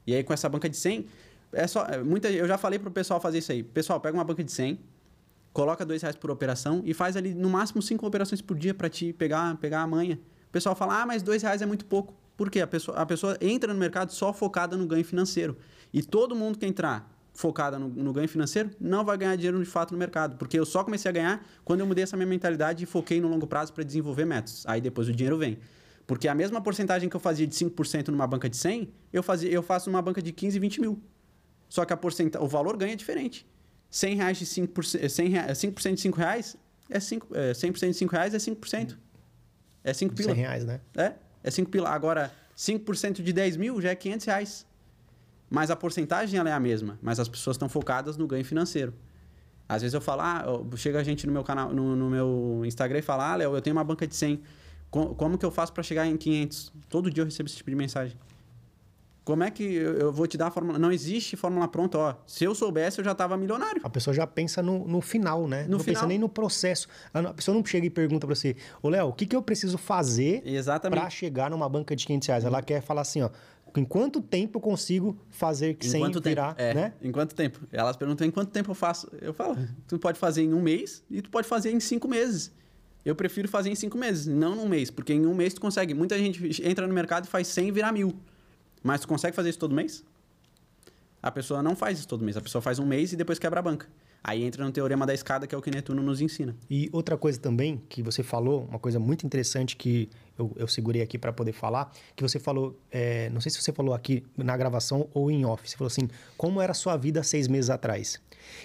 E aí com essa banca de 100 é só, é, muita, eu já falei pro pessoal fazer isso aí. Pessoal, pega uma banca de 100, coloca dois reais por operação e faz ali no máximo cinco operações por dia para te pegar, pegar a manha. O pessoal fala, ah, mas dois reais é muito pouco. Por quê? A pessoa, a pessoa entra no mercado só focada no ganho financeiro. E todo mundo que entrar focada no, no, ganho financeiro não vai ganhar dinheiro de fato no mercado. Porque eu só comecei a ganhar quando eu mudei essa minha mentalidade e foquei no longo prazo para desenvolver métodos. Aí depois o dinheiro vem. Porque a mesma porcentagem que eu fazia de 5% numa banca de 100, eu, fazia, eu faço numa banca de 15, 20 mil. Só que a porcentagem, o valor ganha diferente. 100 reais de 5%, 100 reais, 5% de 5 reais é 5, é, 100% de 5 reais é 5%. É 5 pila. 100 reais, né? É, é 5 pila. Agora, 5% de 10 mil já é 500 reais. Mas a porcentagem ela é a mesma, mas as pessoas estão focadas no ganho financeiro. Às vezes eu falo, ah, chega a gente no meu canal, no, no meu Instagram e fala, ah, Léo, eu tenho uma banca de 100. Como, como que eu faço para chegar em 500? Todo dia eu recebo esse tipo de mensagem. Como é que eu vou te dar a fórmula? Não existe fórmula pronta, ó. Se eu soubesse, eu já estava milionário. A pessoa já pensa no, no final, né? No não final. pensa nem no processo. A pessoa não chega e pergunta para você, ô Léo, o que, que eu preciso fazer para chegar numa banca de 500 reais? Ela quer falar assim, ó, em quanto tempo eu consigo fazer em sem virar, é, né? Em quanto tempo? Elas perguntam em quanto tempo eu faço. Eu falo, tu pode fazer em um mês e tu pode fazer em cinco meses. Eu prefiro fazer em cinco meses, não num mês, porque em um mês tu consegue. Muita gente entra no mercado e faz 100 virar mil. Mas tu consegue fazer isso todo mês? A pessoa não faz isso todo mês. A pessoa faz um mês e depois quebra a banca. Aí entra no teorema da escada, que é o que Netuno nos ensina. E outra coisa também que você falou, uma coisa muito interessante que eu, eu segurei aqui para poder falar, que você falou, é, não sei se você falou aqui na gravação ou em off, você falou assim, como era a sua vida seis meses atrás?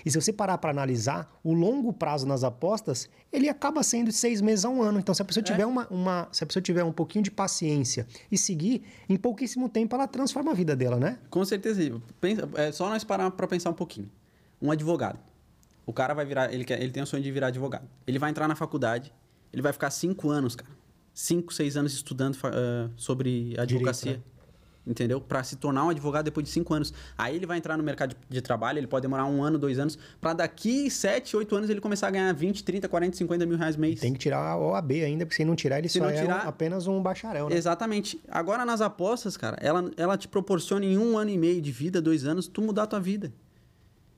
E se você parar para analisar, o longo prazo nas apostas, ele acaba sendo de seis meses a um ano. Então, se a pessoa é. tiver uma, uma, se a pessoa tiver um pouquinho de paciência e seguir, em pouquíssimo tempo ela transforma a vida dela, né? Com certeza. Pensa, é só nós parar para pensar um pouquinho. Um advogado. O cara vai virar, ele, quer, ele tem o sonho de virar advogado. Ele vai entrar na faculdade, ele vai ficar cinco anos, cara. Cinco, seis anos estudando uh, sobre advocacia. Direito, né? Entendeu? Para se tornar um advogado depois de cinco anos. Aí ele vai entrar no mercado de, trabalho, ele pode demorar um ano, dois anos, para daqui sete, oito anos ele começar a ganhar 20, 30, 40, 50 mil reais mês. Tem que tirar a OAB ainda, porque se não tirar, ele se só é tirar, é um, apenas um bacharel, né? Exatamente. Agora, nas apostas, cara, ela, ela te proporciona em um ano e meio de vida, dois anos, tu mudar a tua vida.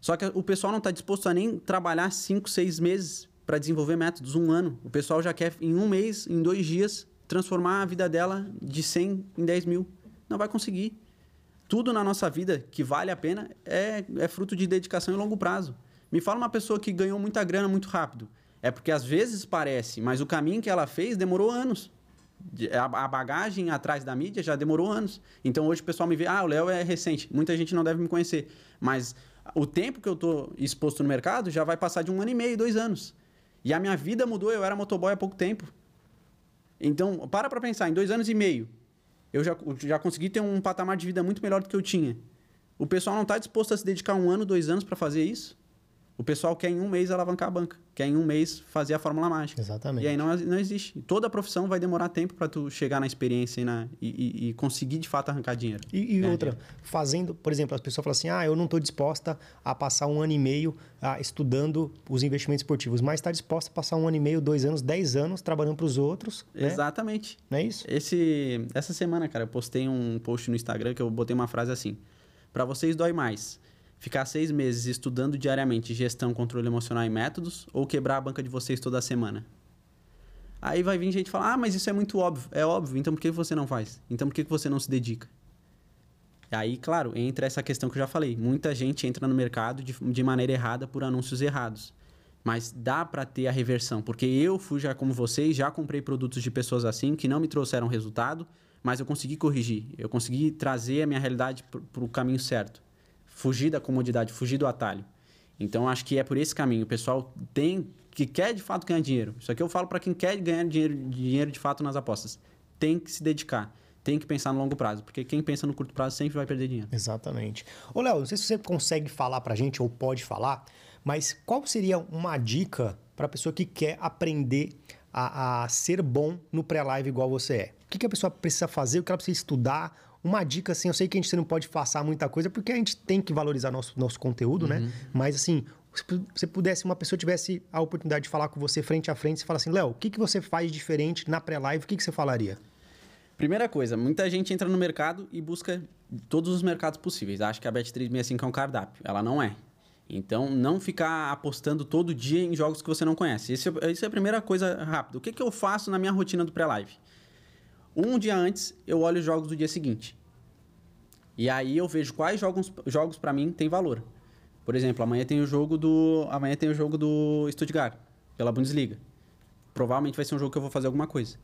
Só que o pessoal não está disposto a nem trabalhar cinco, seis meses para desenvolver métodos, um ano. O pessoal já quer, em um mês, em dois dias, transformar a vida dela de 100 em 10 mil. Não vai conseguir tudo na nossa vida que vale a pena é, é fruto de dedicação e longo prazo. Me fala uma pessoa que ganhou muita grana muito rápido. É porque às vezes parece, mas o caminho que ela fez demorou anos. A bagagem atrás da mídia já demorou anos. Então hoje o pessoal me vê, ah, o Léo é recente. Muita gente não deve me conhecer. Mas o tempo que eu estou exposto no mercado já vai passar de um ano e meio, dois anos. E a minha vida mudou, eu era motoboy há pouco tempo. Então, para para pensar, em dois anos e meio, eu já, já consegui ter um patamar de vida muito melhor do que eu tinha. O pessoal não está disposto a se dedicar um ano, dois anos para fazer isso. O pessoal quer em um mês alavancar a banca, quer em um mês fazer a fórmula mágica. Exatamente. E aí não, não existe. Toda profissão vai demorar tempo para tu chegar na experiência e, na, e, e, conseguir de fato arrancar dinheiro. E, e é, outra, fazendo, por exemplo, as pessoas falam assim: ah, eu não estou disposta a passar um ano e meio ah, estudando os investimentos esportivos, mas está disposta a passar um ano e meio, dois anos, dez anos trabalhando para os outros. Né? Exatamente. Não é isso? Esse, essa semana, cara, eu postei um post no Instagram que eu botei uma frase assim: para vocês dói mais Ficar seis meses estudando diariamente gestão, controle emocional e métodos ou quebrar a banca de vocês toda semana? Aí vai vir gente falar, ah, mas isso é muito óbvio. É óbvio, então por que você não faz? Então por que você não se dedica? E aí, claro, entra essa questão que eu já falei. Muita gente entra no mercado de, de maneira errada por anúncios errados. Mas dá para ter a reversão, porque eu fui já como vocês, já comprei produtos de pessoas assim que não me trouxeram resultado, mas eu consegui corrigir, eu consegui trazer a minha realidade para o caminho certo. Fugir da comodidade, fugir do atalho. Então acho que é por esse caminho. O pessoal tem que quer de fato ganhar dinheiro. Isso aqui eu falo para quem quer ganhar dinheiro, dinheiro de fato nas apostas. Tem que se dedicar tem que pensar no longo prazo, porque quem pensa no curto prazo sempre vai perder dinheiro. Exatamente. Ô, Léo, não sei se você consegue falar pra gente ou pode falar, mas qual seria uma dica para a pessoa que quer aprender a, a ser bom no pré-live igual você é? O que, que a pessoa precisa fazer, o que ela precisa estudar? Uma dica, assim, eu sei que a gente não pode passar muita coisa, porque a gente tem que valorizar nosso, nosso conteúdo, né? uhum. né? Mas, assim, se você pudesse, uma pessoa tivesse a oportunidade de falar com você frente a frente, você fala assim, Léo, o que, que você faz diferente na pré-live, o que, que você falaria? Primeira coisa, muita gente entra no mercado e busca todos os mercados possíveis. Acha que a Bet365 é um cardápio. Ela não é. Então, não ficar apostando todo dia em jogos que você não conhece. Isso é, isso é a primeira coisa rápida. O que, que eu faço na minha rotina do pré-live? Um dia antes, eu olho os jogos do dia seguinte. E aí eu vejo quais jogos, jogos para mim têm valor. Por exemplo, amanhã tem o jogo do amanhã tem o jogo do Stuttgart pela Bundesliga. Provavelmente vai ser um jogo que eu vou fazer alguma coisa.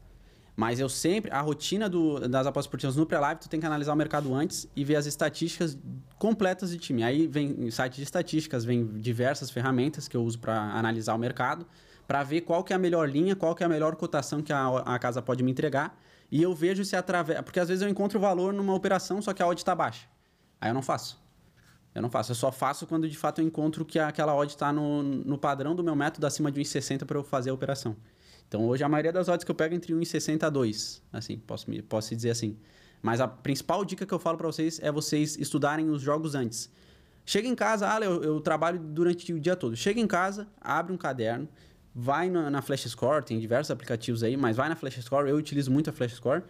Mas eu sempre, a rotina do, das apostas esportivas no pré-live, tu tem que analisar o mercado antes e ver as estatísticas completas de time. Aí vem site de estatísticas, vem diversas ferramentas que eu uso para analisar o mercado, para ver qual que é a melhor linha, qual que é a melhor cotação que a, a casa pode me entregar. E eu vejo se através. Porque às vezes eu encontro valor numa operação, só que a odd está baixa. Aí eu não faço. Eu não faço. Eu só faço quando de fato eu encontro que aquela odd está no, no padrão do meu método acima de 1,60 para eu fazer a operação. Então hoje a maioria das odds que eu pego é entre 1,60 a 2, assim, posso, posso dizer assim. Mas a principal dica que eu falo para vocês é vocês estudarem os jogos antes. Chega em casa, ah, eu, eu, trabalho durante o dia todo. Chega em casa, abre um caderno, vai na, na Flash Score, tem diversos aplicativos aí, mas vai na Flash Score, eu utilizo muito a Flash Score.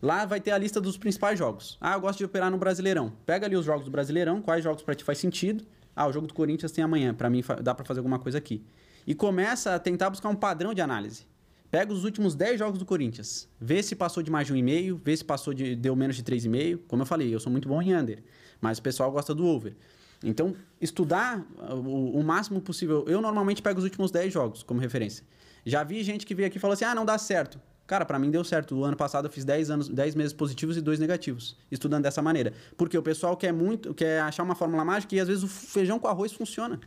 Lá vai ter a lista dos principais jogos. Ah, eu gosto de operar no Brasileirão. Pega ali os jogos do Brasileirão, quais jogos para ti faz sentido. Ah, o jogo do Corinthians tem amanhã, para mim dá para fazer alguma coisa aqui e começa a tentar buscar um padrão de análise. Pega os últimos 10 jogos do Corinthians, vê se passou de mais de 1,5, vê se passou de deu menos de 3,5. Como eu falei, eu sou muito bom em under, mas o pessoal gosta do over. Então, estudar o, o, máximo possível. Eu normalmente pego os últimos 10 jogos como referência. Já vi gente que veio aqui e falou assim: "Ah, não dá certo". Cara, para mim deu certo. O ano passado eu fiz 10 anos, 10 meses positivos e 2 negativos, estudando dessa maneira. Porque o pessoal quer muito, quer achar uma fórmula mágica e às vezes o feijão com arroz funciona.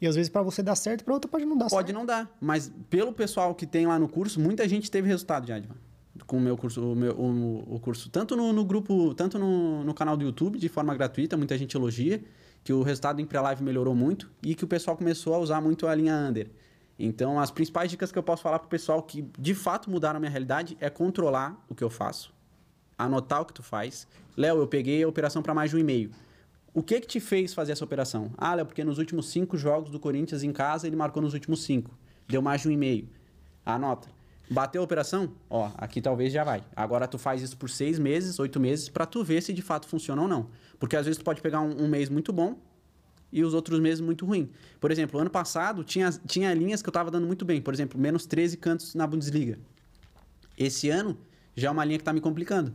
E às vezes para você dar certo, para outra pode não dar pode certo. Pode não dar, mas pelo pessoal que tem lá no curso, muita gente teve resultado já, com o meu curso, o, meu, o, o curso tanto no, no, grupo, tanto no, no canal do YouTube de forma gratuita, muita gente elogia que o resultado em pré-live melhorou muito e que o pessoal começou a usar muito a linha under. Então, as principais dicas que eu posso falar para o pessoal que de fato mudaram a minha realidade é controlar o que eu faço, anotar o que tu faz. Léo, eu peguei a operação para mais de um e-mail. O que que te fez fazer essa operação? Ah, Léo, porque nos últimos cinco jogos do Corinthians em casa, ele marcou nos últimos cinco. Deu mais de um e meio. Anota. Bateu a operação? Ó, aqui talvez já vai. Agora tu faz isso por seis meses, oito meses, para tu ver se de fato funciona ou não. Porque às vezes tu pode pegar um, um mês muito bom e os outros meses muito ruim. Por exemplo, ano passado tinha, tinha linhas que eu estava dando muito bem. Por exemplo, menos 13 cantos na Bundesliga. Esse ano já é uma linha que está me complicando.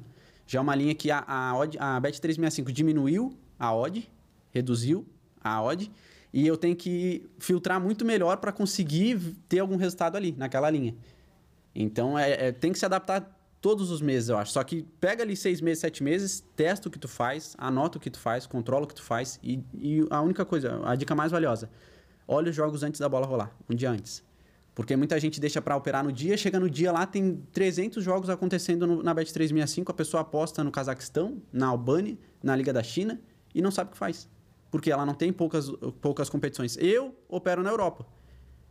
Já é uma linha que a, a, a Bet365 diminuiu a odd, reduziu a odd, e eu tenho que filtrar muito melhor para conseguir ter algum resultado ali, naquela linha. Então, é, é, tem que se adaptar todos os meses, eu acho. Só que pega ali seis meses, sete meses, testa o que tu faz, anota o que tu faz, controla o que tu faz. E, e a única coisa, a dica mais valiosa, olha os jogos antes da bola rolar, um dia antes. Porque muita gente deixa para operar no dia, chega no dia lá, tem 300 jogos acontecendo no, na Bet365, a pessoa aposta no Cazaquistão, na Albânia, na Liga da China, e não sabe o que faz. Porque ela não tem poucas, poucas competições. Eu opero na Europa.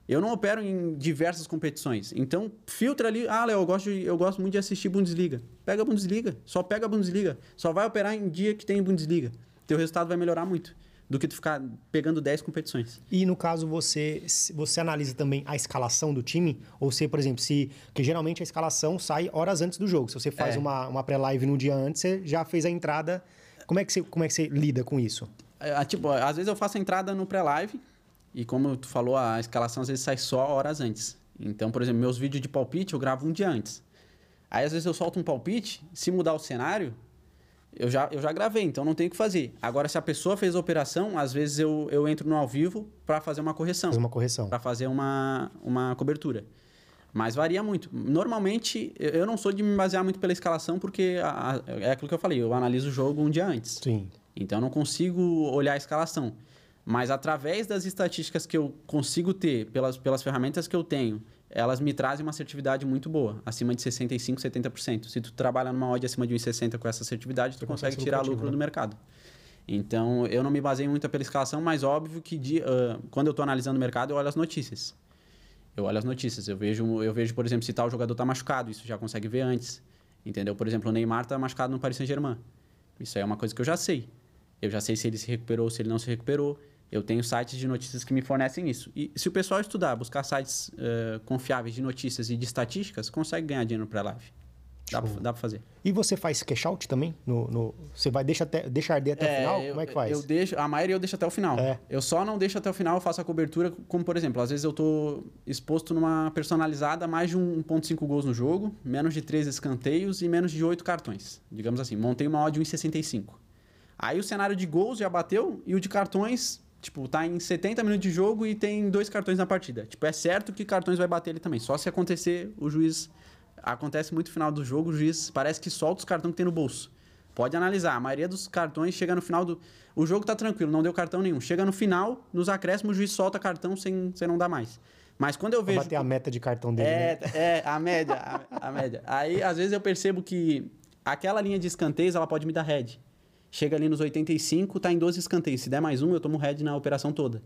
Eu não opero em diversas competições. Então, filtra ali. Ah, Léo, eu gosto, eu gosto muito de assistir Bundesliga. Pega a Bundesliga. Só pega a Bundesliga. Só vai operar em dia que tem Bundesliga. Teu resultado vai melhorar muito. Do que tu ficar pegando 10 competições. E no caso, você, você analisa também a escalação do time? Ou se, por exemplo, se. Porque geralmente a escalação sai horas antes do jogo. Se você faz é. uma, uma pré-live no dia antes, você já fez a entrada como é que você, como é que você lida com isso? É, tipo, às vezes eu faço a entrada no pré-live e como tu falou, a escalação às vezes sai só horas antes. Então, por exemplo, meus vídeos de palpite eu gravo um dia antes. Aí às vezes eu solto um palpite, se mudar o cenário, eu já, eu já gravei, então não tenho o que fazer. Agora, se a pessoa fez a operação, às vezes eu, eu entro no ao vivo para fazer uma correção. Fazer uma correção. Para fazer uma, uma cobertura. Mas varia muito. Normalmente, eu não sou de me basear muito pela escalação, porque a, a, é aquilo que eu falei, eu analiso o jogo um dia antes. Sim. Então, eu não consigo olhar a escalação. Mas através das estatísticas que eu consigo ter, pelas, pelas ferramentas que eu tenho, elas me trazem uma assertividade muito boa, acima de 65%, 70%. Se tu trabalha numa odd acima de 1,60 com essa assertividade, tu, tu consegue tirar lucro né? do mercado. Então, eu não me baseio muito pela escalação, mas óbvio que de, uh, quando eu estou analisando o mercado, eu olho as notícias. Eu olho as notícias. Eu vejo, eu vejo por exemplo, se tal jogador está machucado, isso já consegue ver antes. Entendeu? Por exemplo, o Neymar está machucado no Paris Saint-Germain. Isso aí é uma coisa que eu já sei. Eu já sei se ele se recuperou, se ele não se recuperou. Eu tenho sites de notícias que me fornecem isso. E se o pessoal estudar, buscar sites uh, confiáveis de notícias e de estatísticas, consegue ganhar dinheiro para live. Dá pra, dá pra fazer. E você faz cash out também? No, no, você vai deixa até, deixa arder até é, o final? Eu, Como é que faz? Eu deixo, a maioria eu deixo até o final. É. Eu só não deixo até o final, eu faço a cobertura, como por exemplo, às vezes eu tô exposto numa personalizada mais de 1.5 gols no jogo, menos de 3 escanteios e menos de 8 cartões. Digamos assim, montei uma odd de 1,65. Aí o cenário de gols já bateu e o de cartões Tipo, tá em 70 minutos de jogo e tem dois cartões na partida. Tipo, é certo que cartões vai bater ele também. Só se acontecer, o juiz. Acontece muito no final do jogo, o juiz parece que solta os cartões que tem no bolso. Pode analisar. A maioria dos cartões chega no final do. O jogo tá tranquilo, não deu cartão nenhum. Chega no final, nos acréscimos, o juiz solta cartão sem, sem não dar mais. Mas quando eu vejo. bater a meta de cartão dele. É, né? é a média. A, a média. Aí, às vezes, eu percebo que aquela linha de escanteios ela pode me dar head. Chega ali nos 85, tá em 12 escanteios. Se der mais um, eu tomo head na operação toda.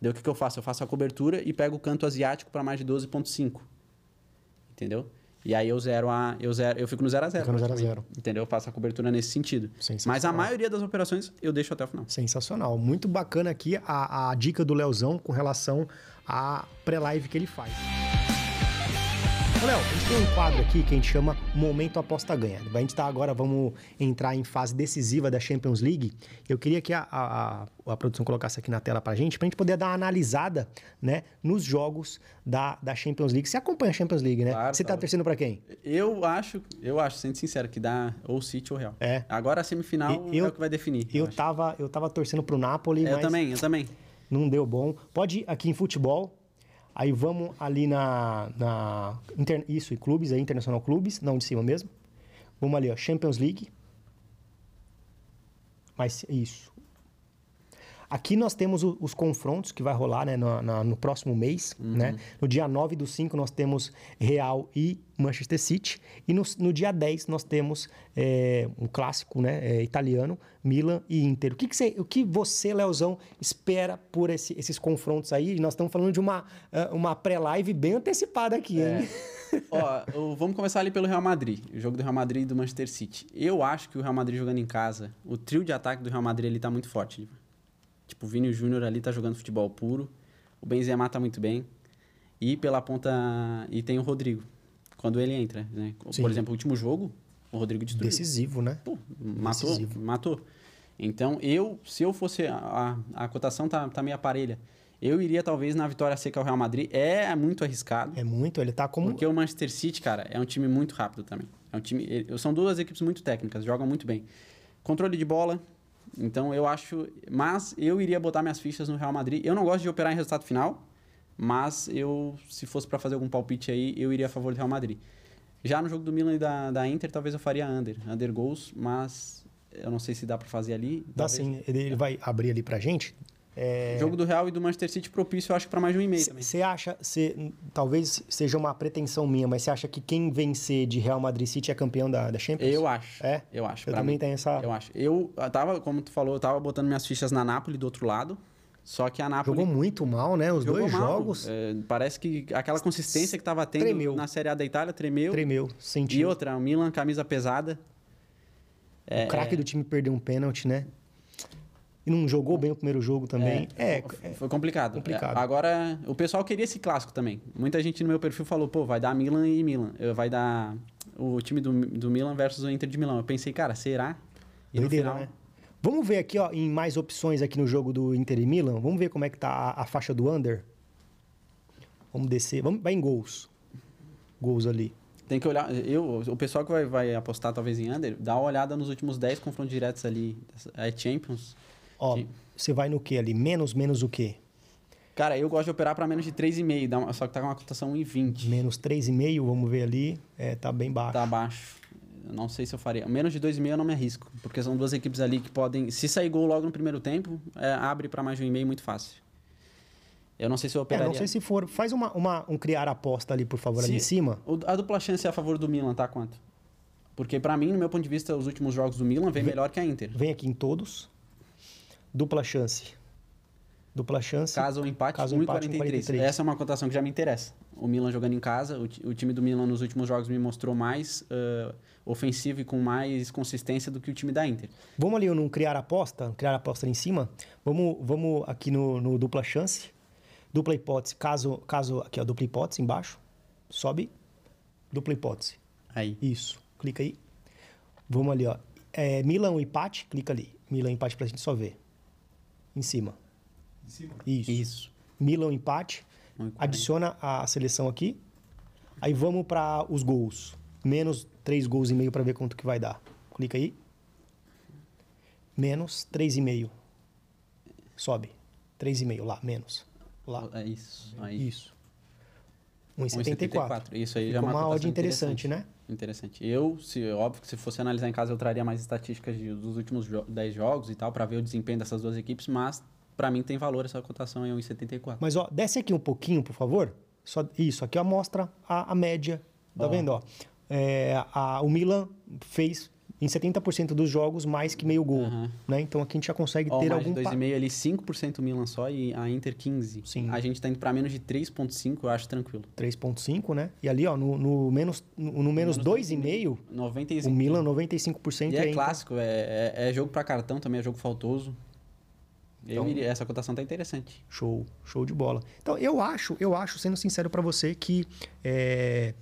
Daí o que, que eu faço? Eu faço a cobertura e pego o canto asiático para mais de 12,5. Entendeu? E aí eu zero a. Eu, zero, eu fico no 0 a 0 Fica no 0 a 0 Entendeu? Eu faço a cobertura nesse sentido. Mas a maioria das operações eu deixo até o final. Sensacional. Muito bacana aqui a, a dica do Leozão com relação à pré-live que ele faz. Léo, a gente tem um quadro aqui que a gente chama Momento Aposta Ganha. A gente tá agora, vamos entrar em fase decisiva da Champions League. Eu queria que a, a, a produção colocasse aqui na tela pra gente, pra gente poder dar uma analisada, né, nos jogos da, da Champions League. Você acompanha a Champions League, né? Claro, Você tá claro. torcendo pra quem? Eu acho, eu acho, sendo sincero, que dá ou City ou Real. É. Agora a semifinal eu, é o que vai definir. Eu, eu tava, eu tava torcendo pro Napoli, é, Eu também, eu também. Não deu bom. Pode ir aqui em futebol, Aí vamos ali na. na inter, isso, e clubes, aí, Internacional Clubes, não de cima mesmo. Vamos ali, ó, Champions League. Mas isso. Aqui nós temos o, os confrontos que vai rolar né, no, na, no próximo mês. Uhum. Né? No dia 9 do 5 nós temos Real e Manchester City. E no, no dia 10 nós temos é, um clássico né, é, italiano, Milan e Inter. O que, que você, o que você, Leozão, espera por esse, esses confrontos aí? Nós estamos falando de uma, é, uma pré-live bem antecipada aqui, hein? É. Ó, vamos começar ali pelo Real Madrid. O jogo do Real Madrid e do Manchester City. Eu acho que o Real Madrid jogando em casa, o trio de ataque do Real Madrid ele tá muito forte. Tipo, o Vini Júnior ali tá jogando futebol puro. O Benzema tá muito bem. E pela ponta. E tem o Rodrigo. Quando ele entra, né? Sim. Por exemplo, o último jogo, o Rodrigo destruiu. Decisivo, né? Pô, matou. Decisivo. Matou. Então, eu, se eu fosse. A, a, a cotação tá, tá meia parelha. Eu iria talvez na vitória seca ao Real Madrid. É muito arriscado. É muito, ele tá como. Porque o Manchester City, cara, é um time muito rápido também. É um time. São duas equipes muito técnicas, jogam muito bem. Controle de bola, então eu acho. Mas eu iria botar minhas fichas no Real Madrid. Eu não gosto de operar em resultado final, mas eu, se fosse para fazer algum palpite aí, eu iria a favor do Real Madrid. Já no jogo do Milan e da, da Inter, talvez eu faria under, under goals, mas eu não sei se dá para fazer ali. Dá talvez. sim, ele vai abrir ali pra gente. É... Jogo do Real e do Manchester City propício, eu acho, para mais de um e meio também. Você acha, cê, talvez seja uma pretensão minha, mas você acha que quem vencer de Real Madrid City é campeão da, da Champions? Eu acho. É? Eu acho. Eu também mim, tenho essa... Eu acho. Eu tava, como tu falou, eu tava botando minhas fichas na Napoli do outro lado, só que a Napoli... Jogou muito mal, né? Os dois mal. jogos. É, parece que aquela consistência que tava tendo tremeu. na Série A da Itália tremeu. Tremeu, sentiu. E outra, o Milan, camisa pesada. O é, craque do time perdeu um pênalti, né? E não jogou bem o primeiro jogo também. É, é foi complicado. complicado. Agora, o pessoal queria esse clássico também. Muita gente no meu perfil falou, pô, vai dar Milan e Milan. Vai dar o time do, do Milan versus o Inter de Milão. Eu pensei, cara, será? E Doideira, no final... né? Vamos ver aqui, ó, em mais opções aqui no jogo do Inter e Milan. Vamos ver como é que tá a, a faixa do under. Vamos descer. Vamos, vai em gols. Gols ali. Tem que olhar. Eu, o pessoal que vai, vai apostar talvez em under, dá uma olhada nos últimos 10 confrontos diretos ali. É Champions. Ó, Que- você vai no que ali? Menos, menos o quê? Cara, eu gosto de operar para menos de 3,5, dá uma- só que tá com uma cotação 1,20. Menos 3,5, vamos ver ali. É, tá bem baixo. Tá abaixo. Eu não sei se eu faria. Menos de 2,5 eu não me arrisco. Porque são duas equipes ali que podem. Se sair gol logo no primeiro tempo, é, abre para mais de 1,5 muito fácil. Eu não sei se eu É, operaria. não sei se for. Faz uma, uma- um criar aposta ali, por favor, ali Se- em cima. A dupla chance é a favor do Milan, tá? Quanto? Porque pra mim, no meu ponto de vista, os últimos jogos do Milan vem Vem- melhor que a Inter. Vem aqui em todos. Dupla chance. Dupla chance. Caso o empate, Caso o empate, 1,43. 1,43. Essa é uma cotação que já me interessa. O Milan jogando em casa, o, o time do Milan nos últimos jogos me mostrou mais ah, ofensivo e com mais consistência do que o time da Inter. Vamos ali num criar aposta, criar aposta ali em cima. Vamos, vamos aqui no, no dupla chance. Dupla hipótese, caso, caso aqui ó, dupla hipótese embaixo. Sobe. Dupla hipótese. Aí. Isso. Clica aí. Vamos ali, ó. É, Milan empate, clica ali. Milan empate pra gente só ver. Em cima. Em cima. Isso. Isso. Milan empate. 1,40. Adiciona a seleção aqui. Aí vamos para os gols. Menos 3 gols e meio para ver quanto que vai dar. Clica aí. Menos 3,5. Sobe. 3,5 lá, menos. Lá. É isso. Aí. Isso. 1,74. Isso aí já é Ficou uma, uma odd cotação interessante, né? Interessante. Eu, se, óbvio que se fosse analisar em casa, eu traria mais estatísticas de- dos últimos jo 10 jogos e tal, para ver o desempenho dessas duas equipes, mas para mim tem valor essa cotação em 1,74. Mas ó, desce aqui um pouquinho, por favor. Só, isso, aqui ó, mostra a, a média. Tá Ó. vendo? Ó? É, a- o Milan fez em 70% dos jogos mais que meio gol. Aham. Né? Então aqui a gente já consegue Ó, ter mais algum. de pa- 2,5 ali, 5% o Milan só e a Inter 15. Sim. A gente tá indo para menos de 3,5, eu acho tranquilo. 3,5, né? E ali, ó, no, no menos, no, no menos 2,5, 95. o Milan 95% E é ainda- clássico, é, é, é jogo para cartão também, é jogo faltoso. Eu Então- iria- essa cotação tá interessante. Show, show de bola. Então, eu acho, eu acho, sendo sincero pra você, que é,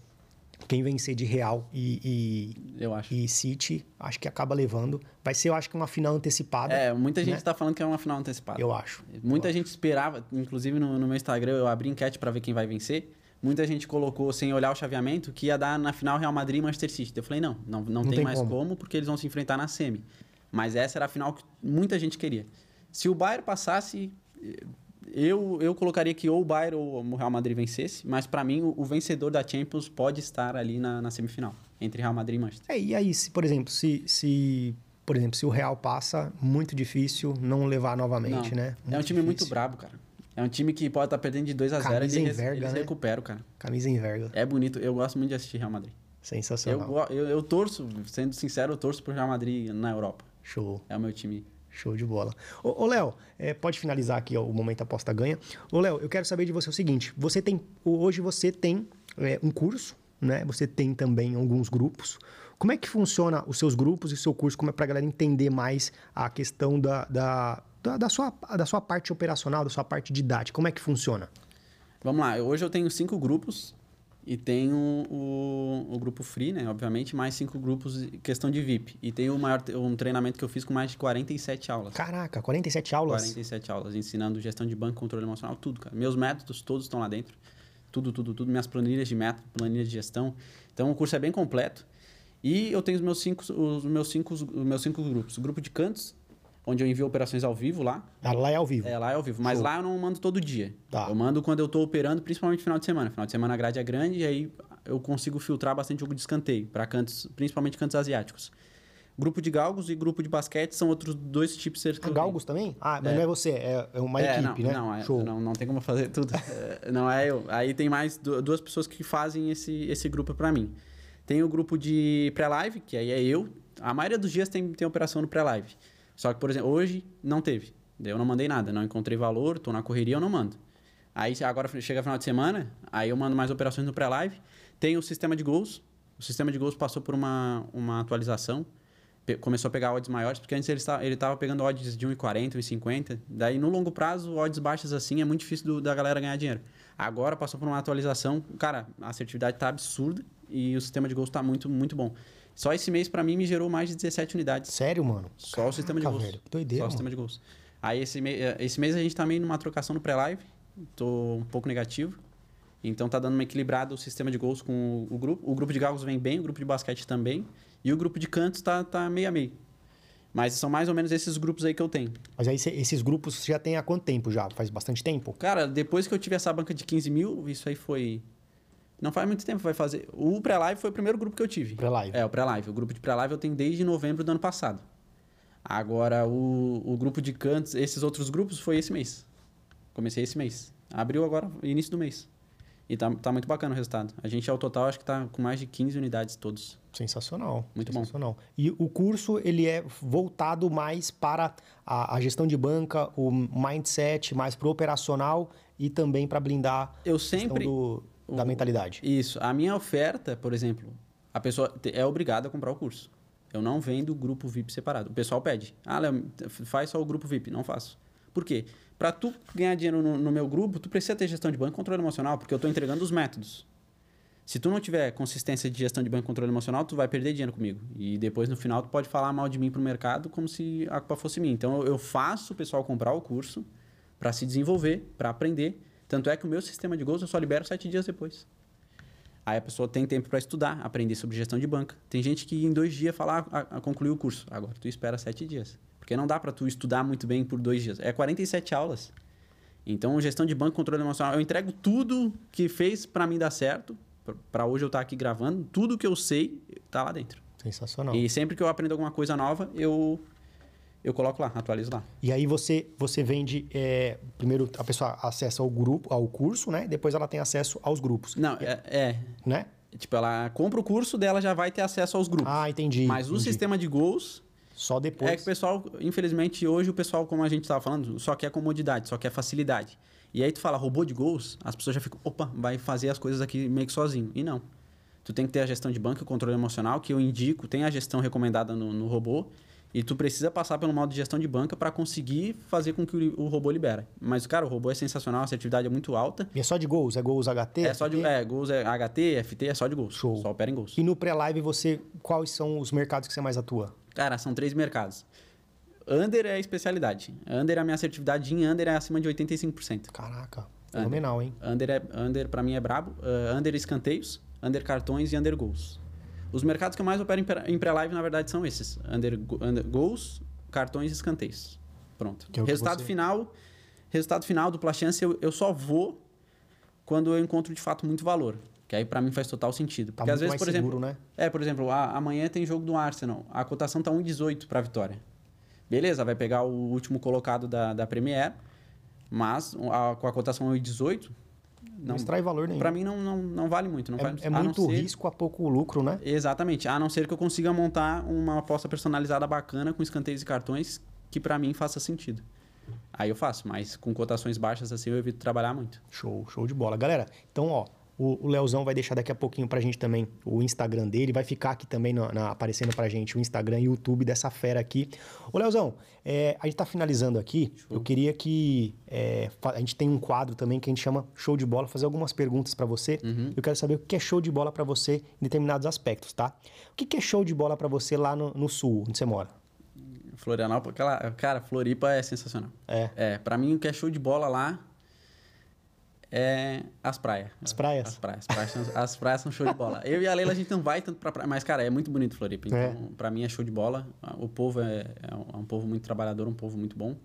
quem vencer de Real e, Eu acho. e, e City, acho que acaba levando. Vai ser, eu acho que uma final antecipada. É, muita gente né? tá falando que é uma final antecipada. Eu acho. Muita gente esperava, inclusive no, no meu Instagram eu abri enquete para ver quem vai vencer. Muita gente colocou, sem olhar o chaveamento, que ia dar na final Real Madrid e Manchester City. Eu falei, não, não, não, tem, tem mais como. como. porque eles vão se enfrentar na semi. Mas essa era a final que muita gente queria. Se o Bayern passasse, eu, eu colocaria que ou o Bayern ou o Real Madrid vencesse, mas para mim o, o vencedor da Champions pode estar ali na, na semifinal, entre Real Madrid e Manchester. É, e aí, se, por exemplo, se, se, por exemplo, se o Real passa, muito difícil não levar novamente, Não, né? é um time muito difícil. brabo, cara. É um time que pode estar perdendo de 2 a 0 e eles, enverga, eles né? recuperam, cara. Camisa enverga. É bonito, eu gosto muito de assistir Real Madrid. Eu, Sensacional. go- eu, eu torço, sendo sincero, eu torço pro Real Madrid na Europa. Show. É o meu time. Show de bola. Ô, Léo, é, pode finalizar aqui ó, o momento aposta ganha. Ô, Léo, eu quero saber de você o seguinte: você tem. Hoje você tem é, um curso, né? Você tem também alguns grupos. Como é que funciona os seus grupos e o seu curso? Como é pra galera entender mais a questão da, da, da, da sua, da sua parte operacional, da sua parte didática? Como é que funciona? Vamos lá, hoje eu tenho cinco grupos e tenho o, o grupo free, né? Obviamente, mais cinco grupos em questão de VIP. E tenho o maior, um treinamento que eu fiz com mais de 47 aulas. Caraca, 47 aulas. 47 aulas, ensinando gestão de banco, controle emocional, tudo, cara. Meus métodos todos estão lá dentro. Tudo, tudo, tudo. Minhas planilhas de método, planilhas de gestão. Então o curso é bem completo. E eu tenho os meus cinco, os meus cinco, os meus cinco grupos. O grupo de cantos, onde eu envio operações ao vivo lá. Ah, Lá é ao vivo. É, lá é ao vivo. Mas Show. lá eu não mando todo dia. Tá. Eu mando quando eu tô operando, principalmente no final de semana. Final de semana a grade é grande e aí eu consigo filtrar bastante jogo de escanteio, para cantos, principalmente cantos asiáticos. Grupo de galgos e grupo de basquete são outros dois tipos de Ah, Galgos também? Ah, mas É. não é você, é, é uma é, equipe, não, né? Não, é- Show. não, não tem como fazer tudo. É, não é eu. Aí tem mais du- duas pessoas que fazem esse, esse grupo para mim. Tem o grupo de pré-live, que aí é eu. A maioria dos dias tem, tem operação no pré-live. Só que, por exemplo, hoje não teve. Eu não mandei nada, não encontrei valor, tô na correria, eu não mando. Aí agora chega final de semana, aí eu mando mais operações no pré-live. Tem o sistema de gols. O sistema de gols passou por uma, uma atualização. Começou a pegar odds maiores, porque antes ele estava, ele estava pegando odds de 1,40, 1,50. Daí, no longo prazo, odds baixas assim é muito difícil do- da galera ganhar dinheiro. Agora passou por uma atualização. Cara, a assertividade tá absurda e o sistema de gols tá muito, muito bom. Só esse mês, para mim, me gerou mais de 17 unidades. Sério, mano? Só o sistema de Caraca, gols. velho, doideira, Só o sistema de gols. Aí esse, me... eh, esse mês a gente tá meio numa trocação no pré-live. Tô um pouco negativo. Então tá dando uma equilibrada o sistema de gols com o, o grupo. O grupo de galgos vem bem, o grupo de basquete também. E o grupo de cantos tá, tá meio a meio. Mas são mais ou menos esses grupos aí que eu tenho. Mas aí cê- esses grupos você já tem há quanto tempo já? Faz bastante tempo? Cara, depois que eu tive essa banca de 15 mil, isso aí foi. Não faz muito tempo, vai fazer. O pré-live foi o primeiro grupo que eu tive. Pré-live. É, o pré-live. O grupo de pré-live eu tenho desde novembro do ano passado. Agora, o, o grupo de cantos, esses outros grupos, foi esse mês. Comecei esse mês. Abriu agora, início do mês. E tá, tá muito bacana o resultado. A gente, ao total, acho que tá com mais de 15 unidades todos. Sensacional. Muito bom. sensacional. E o curso, ele é voltado mais para a, a gestão de banca, o mindset, mais para o operacional e também para blindar Eu sempre. do, da o- mentalidade. Isso. A minha oferta, por exemplo, a pessoa é obrigada a comprar o curso. Eu não vendo o grupo VIP separado. O pessoal pede. Ah, Léo, faz só o grupo VIP. Não faço. Por quê? Para tu ganhar dinheiro no, no meu grupo, tu precisa ter gestão de banco e controle emocional, porque eu estou entregando os métodos. Se tu não tiver consistência de gestão de banco e controle emocional, tu vai perder dinheiro comigo. E depois, no final, tu pode falar mal de mim pro mercado como se a culpa fosse minha. Então, eu faço o pessoal comprar o curso para se desenvolver, para aprender. Tanto é que o meu sistema de gols eu só libero sete dias depois. Aí a pessoa tem tempo para estudar, aprender sobre gestão de banca. Tem gente que em dois dias fala, ah, ah, concluiu o curso. Agora, tu espera sete dias. Porque não dá para tu estudar muito bem por dois dias. É 47 aulas. Então, gestão de banco, controle emocional. Eu entrego tudo que fez para mim dar certo, para hoje eu estar aqui gravando. Tudo que eu sei tá lá dentro. Sensacional. E sempre que eu aprendo alguma coisa nova, eu, eu coloco lá, atualizo lá. E aí você, você vende. é, primeiro a pessoa acessa ao grupo, ao curso, né? Depois ela tem acesso aos grupos. Não, é, é. Né? Tipo, ela compra o curso dela, já vai ter acesso aos grupos. Ah, entendi. Mas o entendi. sistema de gols Só depois. É que o pessoal, infelizmente, hoje o pessoal, como a gente estava falando, só quer comodidade, só quer facilidade. E aí tu fala robô de gols, as pessoas já ficam, opa, vai fazer as coisas aqui meio que sozinho. E não. Tu tem que ter a gestão de banco e o controle emocional, que eu indico, tem a gestão recomendada no, no robô, e tu precisa passar pelo modo de gestão de banca para conseguir fazer com que o, robô libere. Mas, cara, o robô é sensacional, a assertividade é muito alta. E é só de gols? É gols HT? É só de é, gols é HT, FT, é só de gols. Show. Só opera em gols. E no pré-live você. Quais são os mercados que você mais atua? Cara, são três mercados. Under é a especialidade. Under, a minha assertividade em Under é acima de 85%. Caraca, fenomenal, hein? Under, é, under para mim é brabo. Uh, under escanteios, under cartões e under gols. Os mercados que eu mais opero em pré- em pré-live, na verdade, são esses. Under, under gols, cartões e escanteios. Pronto. Que é resultado você- final, resultado final, dupla chance, eu, eu só vou quando eu encontro de fato muito valor. Que aí para mim faz total sentido. Tá Porque muito às vezes, por exemplo, seguro, né? é, por exemplo, a- amanhã tem jogo do Arsenal. A cotação tá 1,18 para vitória. Beleza, vai pegar o último colocado da, da Premier, mas a- com a cotação 1,18, Não, não, extrai valor nenhum. para mim não, não, não vale muito. Não é vale, é muito ser- risco a pouco lucro, né? Exatamente, a não ser que eu consiga montar uma aposta personalizada bacana com escanteios e cartões que para mim faça sentido. Aí eu faço, mas com cotações baixas assim eu evito trabalhar muito. Show, show de bola. Galera, então, ó, o, o Leozão vai deixar daqui a pouquinho pra gente também o Instagram dele. Vai ficar aqui também na, na- aparecendo pra gente o Instagram e o YouTube dessa fera aqui. Ô, Leozão, é, a gente tá finalizando aqui. Eu queria que. é, a gente tem um quadro também que a gente chama Show de Bola, fazer algumas perguntas pra você. Eu quero saber o que é show de bola pra você em determinados aspectos, tá? O que que é show de bola pra você lá no, no sul, onde você mora? Florianópolis, aquela, cara, Floripa é sensacional. É. É, para mim o que é show de bola lá é as praias. As praias? As praias. As praias, são, as praias são show de bola. Eu e a Leila, a gente não vai tanto pra praia, mas, cara, é muito bonito Floripa. Então, É. pra mim é show de bola. O povo é, é um- é um povo muito trabalhador, um povo muito bom.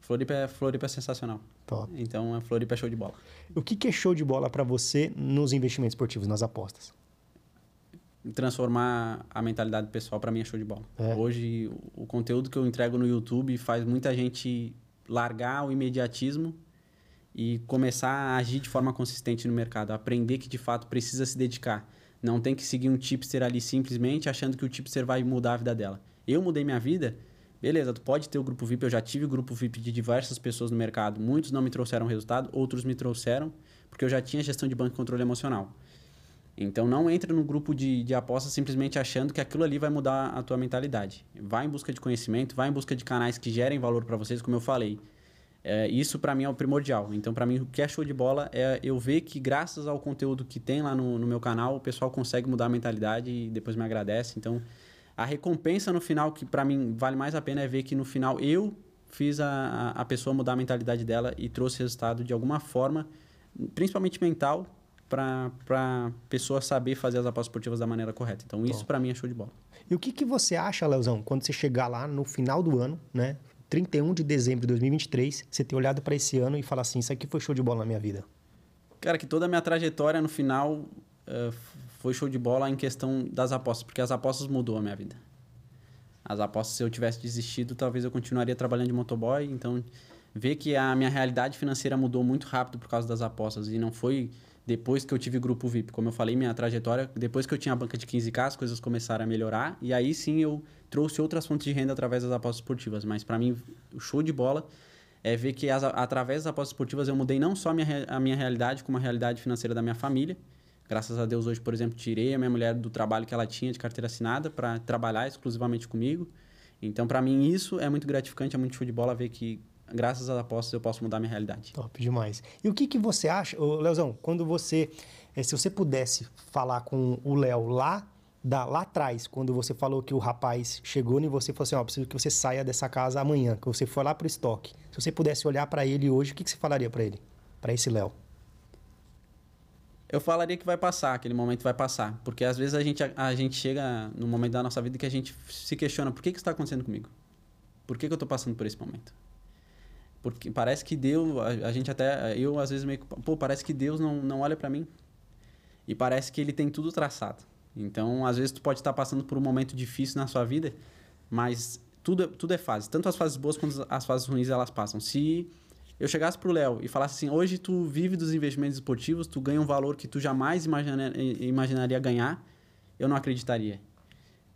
Floripa é, Floripa é sensacional. Top. Então, a Floripa é show de bola. O que que é show de bola pra você nos investimentos esportivos, nas apostas? transformar a mentalidade pessoal para mim é show de bola. É. Hoje o conteúdo que eu entrego no YouTube faz muita gente largar o imediatismo e começar a agir de forma consistente no mercado, aprender que de fato precisa se dedicar. Não tem que seguir um tipster ali simplesmente achando que o tipster vai mudar a vida dela. Eu mudei minha vida, beleza, tu pode ter o grupo VIP, eu já tive o grupo VIP de diversas pessoas no mercado, muitos não me trouxeram resultado, outros me trouxeram, porque eu já tinha gestão de banco e controle emocional. Então não entra no grupo de, de apostas simplesmente achando que aquilo ali vai mudar a tua mentalidade. Vai em busca de conhecimento, vai em busca de canais que gerem valor para vocês, como eu falei. É, isso para mim é o primordial. Então para mim o que é show de bola é eu ver que graças ao conteúdo que tem lá no, no meu canal o pessoal consegue mudar a mentalidade e depois me agradece. Então a recompensa no final que para mim vale mais a pena é ver que no final eu fiz a, a pessoa mudar a mentalidade dela e trouxe resultado de alguma forma principalmente mental, para a pessoa saber fazer as apostas esportivas da maneira correta. Então, isso para mim é show de bola. E o que, que você acha, Leozão, quando você chegar lá no final do ano, né? 31 de dezembro de 2023, você ter olhado para esse ano e falar assim: Isso aqui foi show de bola na minha vida? Cara, que toda a minha trajetória no final uh, foi show de bola em questão das apostas, porque as apostas mudou a minha vida. As apostas, se eu tivesse desistido, talvez eu continuaria trabalhando de motoboy. Então, ver que a minha realidade financeira mudou muito rápido por causa das apostas e não foi depois que eu tive grupo VIP. Como eu falei, minha trajetória, depois que eu tinha a banca de 15K, as coisas começaram a melhorar. E aí sim eu trouxe outras fontes de renda através das apostas esportivas. Mas para mim, o show de bola é ver que as, através das apostas esportivas eu mudei não só a minha, a minha realidade, como a realidade financeira da minha família. Graças a Deus, hoje, por exemplo, tirei a minha mulher do trabalho que ela tinha de carteira assinada para trabalhar exclusivamente comigo. Então, para mim, isso é muito gratificante, é muito show de bola ver que graças às apostas eu posso mudar minha realidade. Top demais. E o que, que você acha, Leozão, quando você, eh, se você pudesse falar com o Léo lá, da, lá atrás, quando você falou que o rapaz chegou e você falou assim, ó, oh, preciso que você saia dessa casa amanhã, que você foi lá pro estoque. Se você pudesse olhar para ele hoje, o que, que você falaria para ele? Para esse Léo? Eu falaria que vai passar, aquele momento vai passar. Porque às vezes a gente, a, a gente chega no momento da nossa vida que a gente se questiona, por que, que isso está acontecendo comigo? Por que, que eu estou passando por esse momento? Porque parece que Deus, a, a, gente até, eu às vezes meio pô, parece que Deus não, não olha para mim. E parece que ele tem tudo traçado. Então, às vezes tu pode estar passando por um momento difícil na sua vida, mas tudo, tudo é fase. Tanto as fases boas quanto as fases ruins elas passam. Se eu chegasse pro Léo e falasse assim, hoje tu vive dos investimentos esportivos, tu ganha um valor que tu jamais imagina, imaginaria ganhar, eu não acreditaria.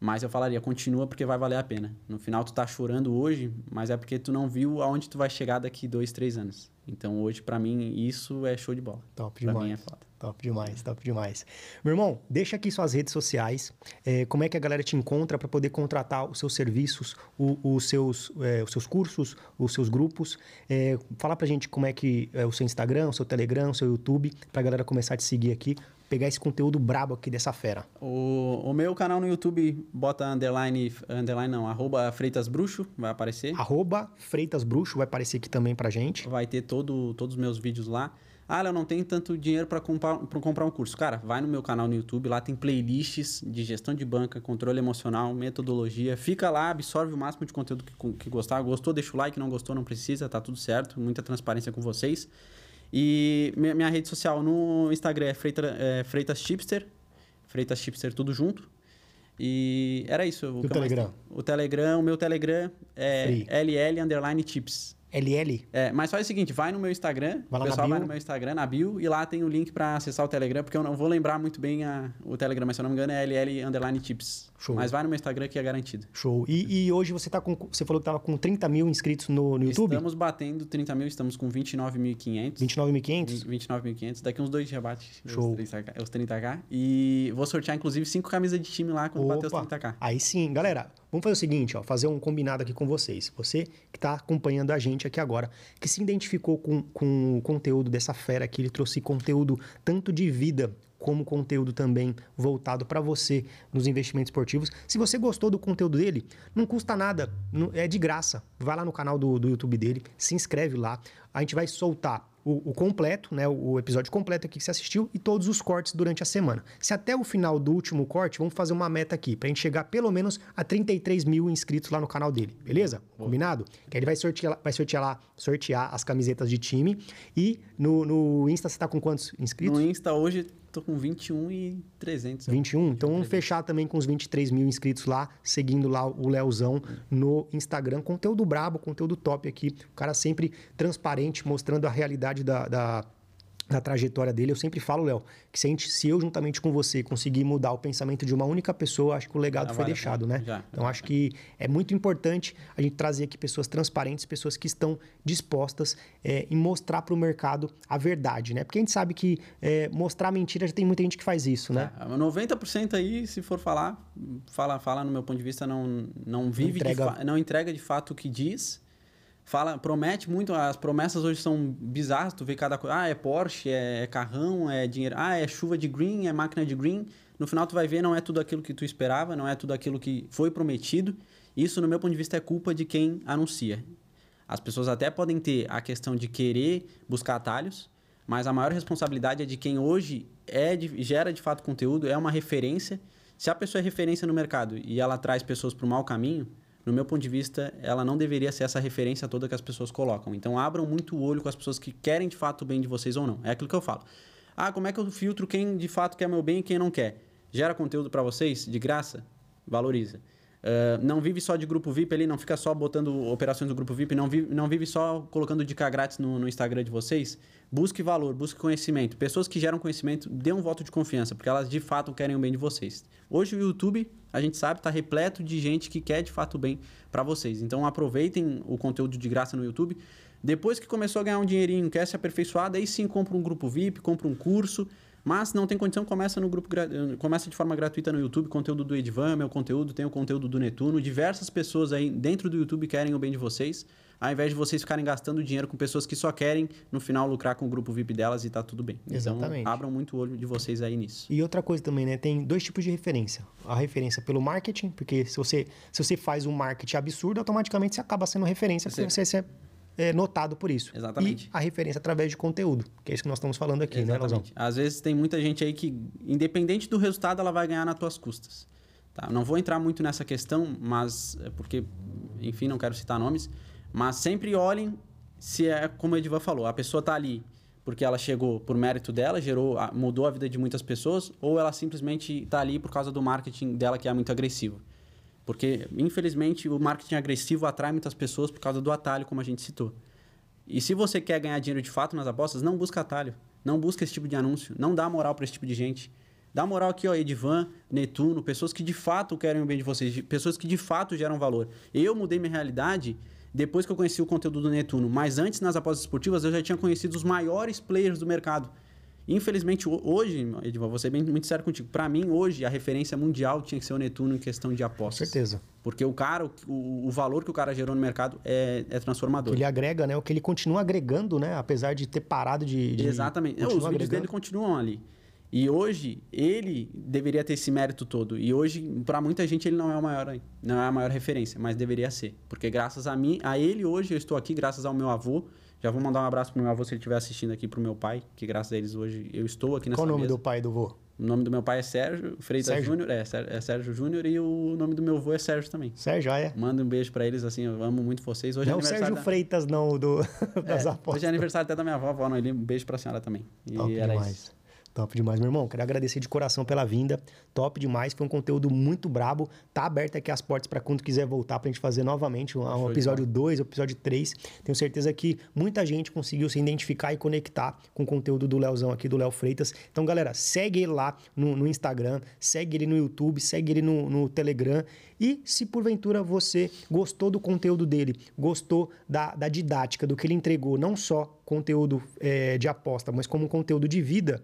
Mas eu falaria, continua porque vai valer a pena. No final tu tá chorando hoje, mas é porque tu não viu aonde tu vai chegar daqui dois, três anos. Então hoje, para mim, isso é show de bola. Top pra demais. Mim é foda. Top demais, top demais. Meu irmão, deixa aqui suas redes sociais. É, como é que a galera te encontra para poder contratar os seus serviços, o, os, seus, é, os seus cursos, os seus grupos. É, fala pra gente como é que é o seu Instagram, o seu Telegram, o seu YouTube, pra galera começar a te seguir aqui pegar esse conteúdo brabo aqui dessa fera? O, o meu canal no YouTube, bota underline, underline não, arroba Freitas Bruxo, vai aparecer. Arroba Freitas Bruxo, vai aparecer aqui também pra gente. Vai ter todo, todos os meus vídeos lá. Ah, eu não tenho tanto dinheiro para comprar, comprar um curso. Cara, vai no meu canal no YouTube, lá tem playlists de gestão de banca, controle emocional, metodologia. Fica lá, absorve o máximo de conteúdo que, que gostar. Gostou, deixa o like, não gostou, não precisa, tá tudo certo. Muita transparência com vocês. E minha, minha rede social no Instagram é, Freita, é Freitas Chipster. Freitas Chipster, tudo junto. E era isso. O, o Telegram? O Telegram, o meu Telegram é Free. LL underline chips. LL? É, mas faz o seguinte, vai no meu Instagram, vai o pessoal vai no meu Instagram, na bio, e lá tem o link para acessar o Telegram, porque eu não vou lembrar muito bem a, o Telegram, mas se eu não me engano é LL underline tips. Show. Mas vai no meu Instagram que é garantido. Show. E, e hoje você tá com. Você falou que tava com 30 mil inscritos no, no YouTube? Estamos batendo 30 mil, estamos com 29.500. 29.500? 29.500. Daqui uns dois já bate Show. os 30k. Os 30K. E vou sortear, inclusive, cinco camisas de time lá quando Opa. bater os 30k. Aí sim, galera. Vamos fazer o seguinte, ó, fazer um combinado aqui com vocês. Você que está acompanhando a gente aqui agora, que se identificou com, com o conteúdo dessa fera aqui, ele trouxe conteúdo tanto de vida como conteúdo também voltado para você nos investimentos esportivos. Se você gostou do conteúdo dele, não custa nada, é de graça. Vai lá no canal do, do YouTube dele, se inscreve lá. A gente vai soltar o, o, completo, né, o episódio completo aqui que você assistiu e todos os cortes durante a semana. Se até o final do último corte, vamos fazer uma meta aqui, para a gente chegar pelo menos a 33 mil inscritos lá no canal dele, beleza? Boa. Combinado? Que ele vai sortear, vai sortear lá, sortear as camisetas de time. E no, no Insta você tá com quantos inscritos? No Insta hoje tô com 21 e 300. 21? Então vamos fechar também com os 23 mil inscritos lá, seguindo lá o Leozão no Instagram. Conteúdo brabo, conteúdo top aqui. O cara sempre transparente, mostrando a realidade da, da na trajetória dele, eu sempre falo, Léo, que se, gente, se, eu juntamente com você conseguir mudar o pensamento de uma única pessoa, acho que o legado ah, foi vale deixado, né? Já, então acho que é muito importante a gente trazer aqui pessoas transparentes, pessoas que estão dispostas é, em mostrar para o mercado a verdade, né? Porque a gente sabe que é, mostrar mentira já tem muita gente que faz isso, né? É, 90% aí, se for falar, fala, fala no meu ponto de vista, não, não vive, entrega... De não entrega de fato o que diz fala, promete muito, as promessas hoje são bizarras, tu vê cada coisa, ah, é Porsche, é, é, carrão, é dinheiro, ah, é chuva de green, é máquina de green. No final tu vai ver, não é tudo aquilo que tu esperava, não é tudo aquilo que foi prometido. Isso, no meu ponto de vista, é culpa de quem anuncia. As pessoas até podem ter a questão de querer buscar atalhos, mas a maior responsabilidade é de quem hoje é de, gera de fato conteúdo, é uma referência. Se a pessoa é referência no mercado e ela traz pessoas para o mau caminho, no meu ponto de vista, ela não deveria ser essa referência toda que as pessoas colocam. Então, abram muito o olho com as pessoas que querem de fato o bem de vocês ou não. É aquilo que eu falo. Ah, como é que eu filtro quem de fato quer meu bem e quem não quer? Gera conteúdo para vocês de graça? Valoriza. Uh, não vive só de grupo VIP ali, não fica só botando operações do grupo VIP, não vive, não vive só colocando dica grátis no, no Instagram de vocês. Busque valor, busque conhecimento. Pessoas que geram conhecimento, dê um voto de confiança, porque elas de fato querem o bem de vocês. Hoje o YouTube, a gente sabe, está repleto de gente que quer de fato o bem para vocês. Então aproveitem o conteúdo de graça no YouTube. Depois que começou a ganhar um dinheirinho, quer se aperfeiçoar, daí sim compra um grupo VIP, compra um curso. Mas não tem condição, começa no grupo começa de forma gratuita no YouTube, conteúdo do Edvan, meu conteúdo, tem o conteúdo do Netuno. Diversas pessoas aí dentro do YouTube querem o bem de vocês, ao invés de vocês ficarem gastando dinheiro com pessoas que só querem no final lucrar com o grupo VIP delas e tá tudo bem. Então, Exatamente. Então, abram muito o olho de vocês aí nisso. E outra coisa também, né? Tem dois tipos de referência. A referência pelo marketing, porque se você, se você faz um marketing absurdo, automaticamente você acaba sendo referência, porque você, você é, notado por isso. Exatamente. E a referência através de conteúdo, que é isso que nós estamos falando aqui, né, Exatamente. né, Lazão? Às vezes tem muita gente aí que, independente do resultado, ela vai ganhar nas tuas custas. Tá? Não vou entrar muito nessa questão, mas é porque, enfim, não quero citar nomes, mas sempre olhem se é como o Edivan falou, a pessoa está ali porque ela chegou por mérito dela, gerou, mudou a vida de muitas pessoas, ou ela simplesmente está ali por causa do marketing dela que é muito agressivo. Porque, infelizmente, o marketing agressivo atrai muitas pessoas por causa do atalho, como a gente citou. E se você quer ganhar dinheiro de fato nas apostas, não busca atalho. Não busca esse tipo de anúncio. Não dá moral para esse tipo de gente. Dá moral aqui, ó, Edivan, Netuno, pessoas que de fato querem o bem de vocês, pessoas que de fato geram valor. Eu mudei minha realidade depois que eu conheci o conteúdo do Netuno, mas antes nas apostas esportivas eu já tinha conhecido os maiores players do mercado. Infelizmente, hoje, Edivan, vou ser bem, muito sério contigo. Para mim, hoje, a referência mundial tinha que ser o Netuno em questão de apostas. Com certeza. Porque o cara, o, o valor que o cara gerou no mercado é, é transformador. Ele agrega, né? O que ele continua agregando, né? Apesar de ter parado de. de Exatamente. Os vídeos agregando. dele continuam ali. E hoje, ele deveria ter esse mérito todo. E hoje, para muita gente, ele não é o maior, não é a maior referência, mas deveria ser. Porque graças a mim, a ele hoje, eu estou aqui, graças ao meu avô já vou mandar um abraço pro meu avô se ele estiver assistindo aqui pro meu pai, que graças a eles hoje eu estou aqui nessa Qual o nome mesa. do pai do vô? O nome do meu pai é Sérgio Freitas Júnior, é, é Sérgio Júnior e o nome do meu avô é Sérgio também. Sérgio, ah, é. Manda um beijo para eles assim, eu amo muito vocês. Hoje é não é o Sérgio da... Freitas não do das é, apostas. Hoje é aniversário até da minha avó, avó Noeli, um beijo para a senhora também. E Top era demais. isso. Top demais, meu irmão. Quero agradecer de coração pela vinda. Top demais. Foi um conteúdo muito brabo. Tá aberto aqui as portas para quando quiser voltar pra gente fazer novamente um, um episódio 2, um episódio 3. Tenho certeza que muita gente conseguiu se identificar e conectar com o conteúdo do Leozão aqui, do Léo Freitas. Então, galera, segue ele lá no, no Instagram, segue ele no YouTube, segue ele no, no Telegram. E se porventura você gostou do conteúdo dele, gostou da, da didática, do que ele entregou, não só conteúdo é, de aposta, mas como conteúdo de vida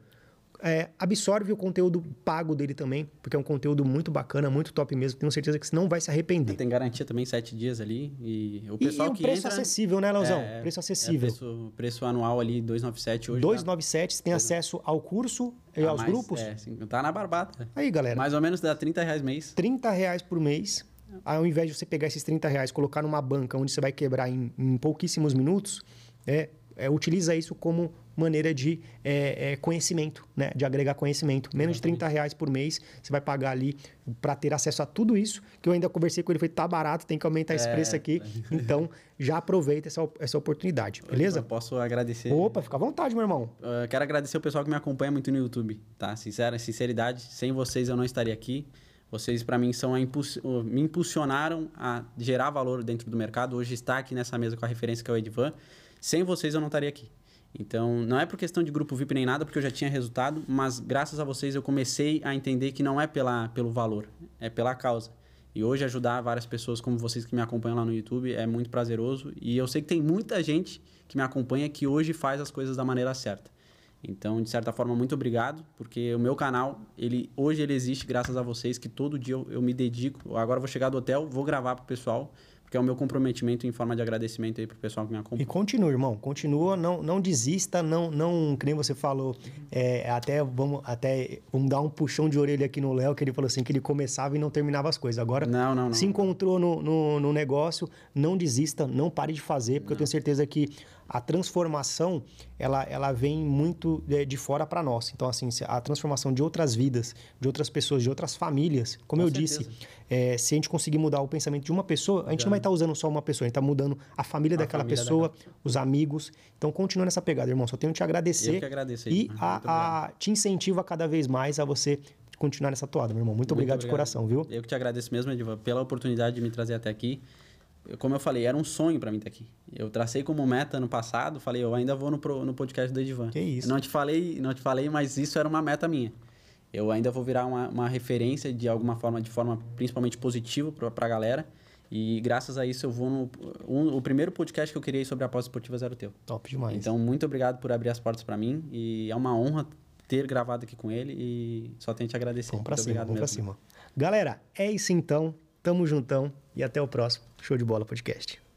é, absorve o conteúdo pago dele também, porque é um conteúdo muito bacana, muito top mesmo. Tenho certeza que você não vai se arrepender. Tem garantia também, sete dias ali. E o pessoal e, e que preço entra, acessível, né, Leozão? É, preço acessível. É preço, preço, anual ali, 297 hoje. 297, você tem acesso ao curso e ah, aos mais, grupos? É, sim, tá na barbata. Aí, galera. Mais ou menos dá 30 reais mês. 30 reais por mês. Ao invés de você pegar esses 30 reais colocar numa banca onde você vai quebrar em, em pouquíssimos minutos, é, é, utiliza isso como maneira de é, é, conhecimento, né? De agregar conhecimento. Menos de 30 reais por mês, você vai pagar ali para ter acesso a tudo isso. Que eu ainda conversei com ele, falei, tá barato, tem que aumentar esse é, preço aqui. Então, já aproveita essa, essa oportunidade, beleza? Eu posso agradecer. Opa, fica à vontade, meu irmão. Eu quero agradecer o pessoal que me acompanha muito no YouTube, tá? Sincera, sinceridade, sem vocês eu não estaria aqui. Vocês, para mim, são me impulsionaram a gerar valor dentro do mercado. Hoje está aqui nessa mesa com a referência que é o Edvan. Sem vocês eu não estaria aqui. Então, não é por questão de grupo VIP nem nada, porque eu já tinha resultado, mas graças a vocês eu comecei a entender que não é pela, pelo valor, é pela causa. E hoje ajudar várias pessoas como vocês que me acompanham lá no YouTube é muito prazeroso. E eu sei que tem muita gente que me acompanha que hoje faz as coisas da maneira certa. Então, de certa forma, muito obrigado, porque o meu canal, ele hoje ele existe graças a vocês, que todo dia eu, eu me dedico. Agora eu vou chegar do hotel, vou gravar para o pessoal, porque é o meu comprometimento em forma de agradecimento aí pro pessoal que me acompanha. E continua, irmão. Continua, não, não desista, não, não, que nem você falou, é, até, vamos, até vamos dar um puxão de orelha aqui no Léo, que ele falou assim, que ele começava e não terminava as coisas. Agora, Não, não, não. se encontrou no, no, no negócio, não desista, não pare de fazer, porque eu tenho certeza que a transformação, ela, ela vem muito de, de fora para nós. Então, assim, a transformação de outras vidas, de outras pessoas, de outras famílias, como Com eu certeza. disse, é, se a gente conseguir mudar o pensamento de uma pessoa, a gente não vai estar usando só uma pessoa, a gente está mudando a família A daquela família pessoa, os amigos. Então, continua nessa pegada, irmão. Só tenho que te agradecer. Eu que agradeço E muito a, a- te incentiva cada vez mais a você continuar nessa toada, meu irmão. Muito, obrigado, de coração, viu? Eu que te agradeço mesmo, Edivan, pela oportunidade de me trazer até aqui. Eu- Como eu falei, era um sonho para mim estar aqui. Eu tracei como meta no passado, falei, eu ainda vou no, pro- no podcast do Edivan. Que isso. Não te falei, não te falei, mas isso era uma meta minha. Eu ainda vou virar uma, uma referência de alguma forma, de forma principalmente positiva para a galera. E graças a isso eu vou no. um- o primeiro podcast que eu criei sobre apostas esportivas era o teu. Top demais. Então, muito obrigado por abrir as portas para mim. E é uma honra ter gravado aqui com ele. E só tenho que te agradecer. vamos pra muito cima, obrigado vamos pra mesmo. cima. Galera, é isso então. Tamo juntão e até o próximo Show de Bola Podcast.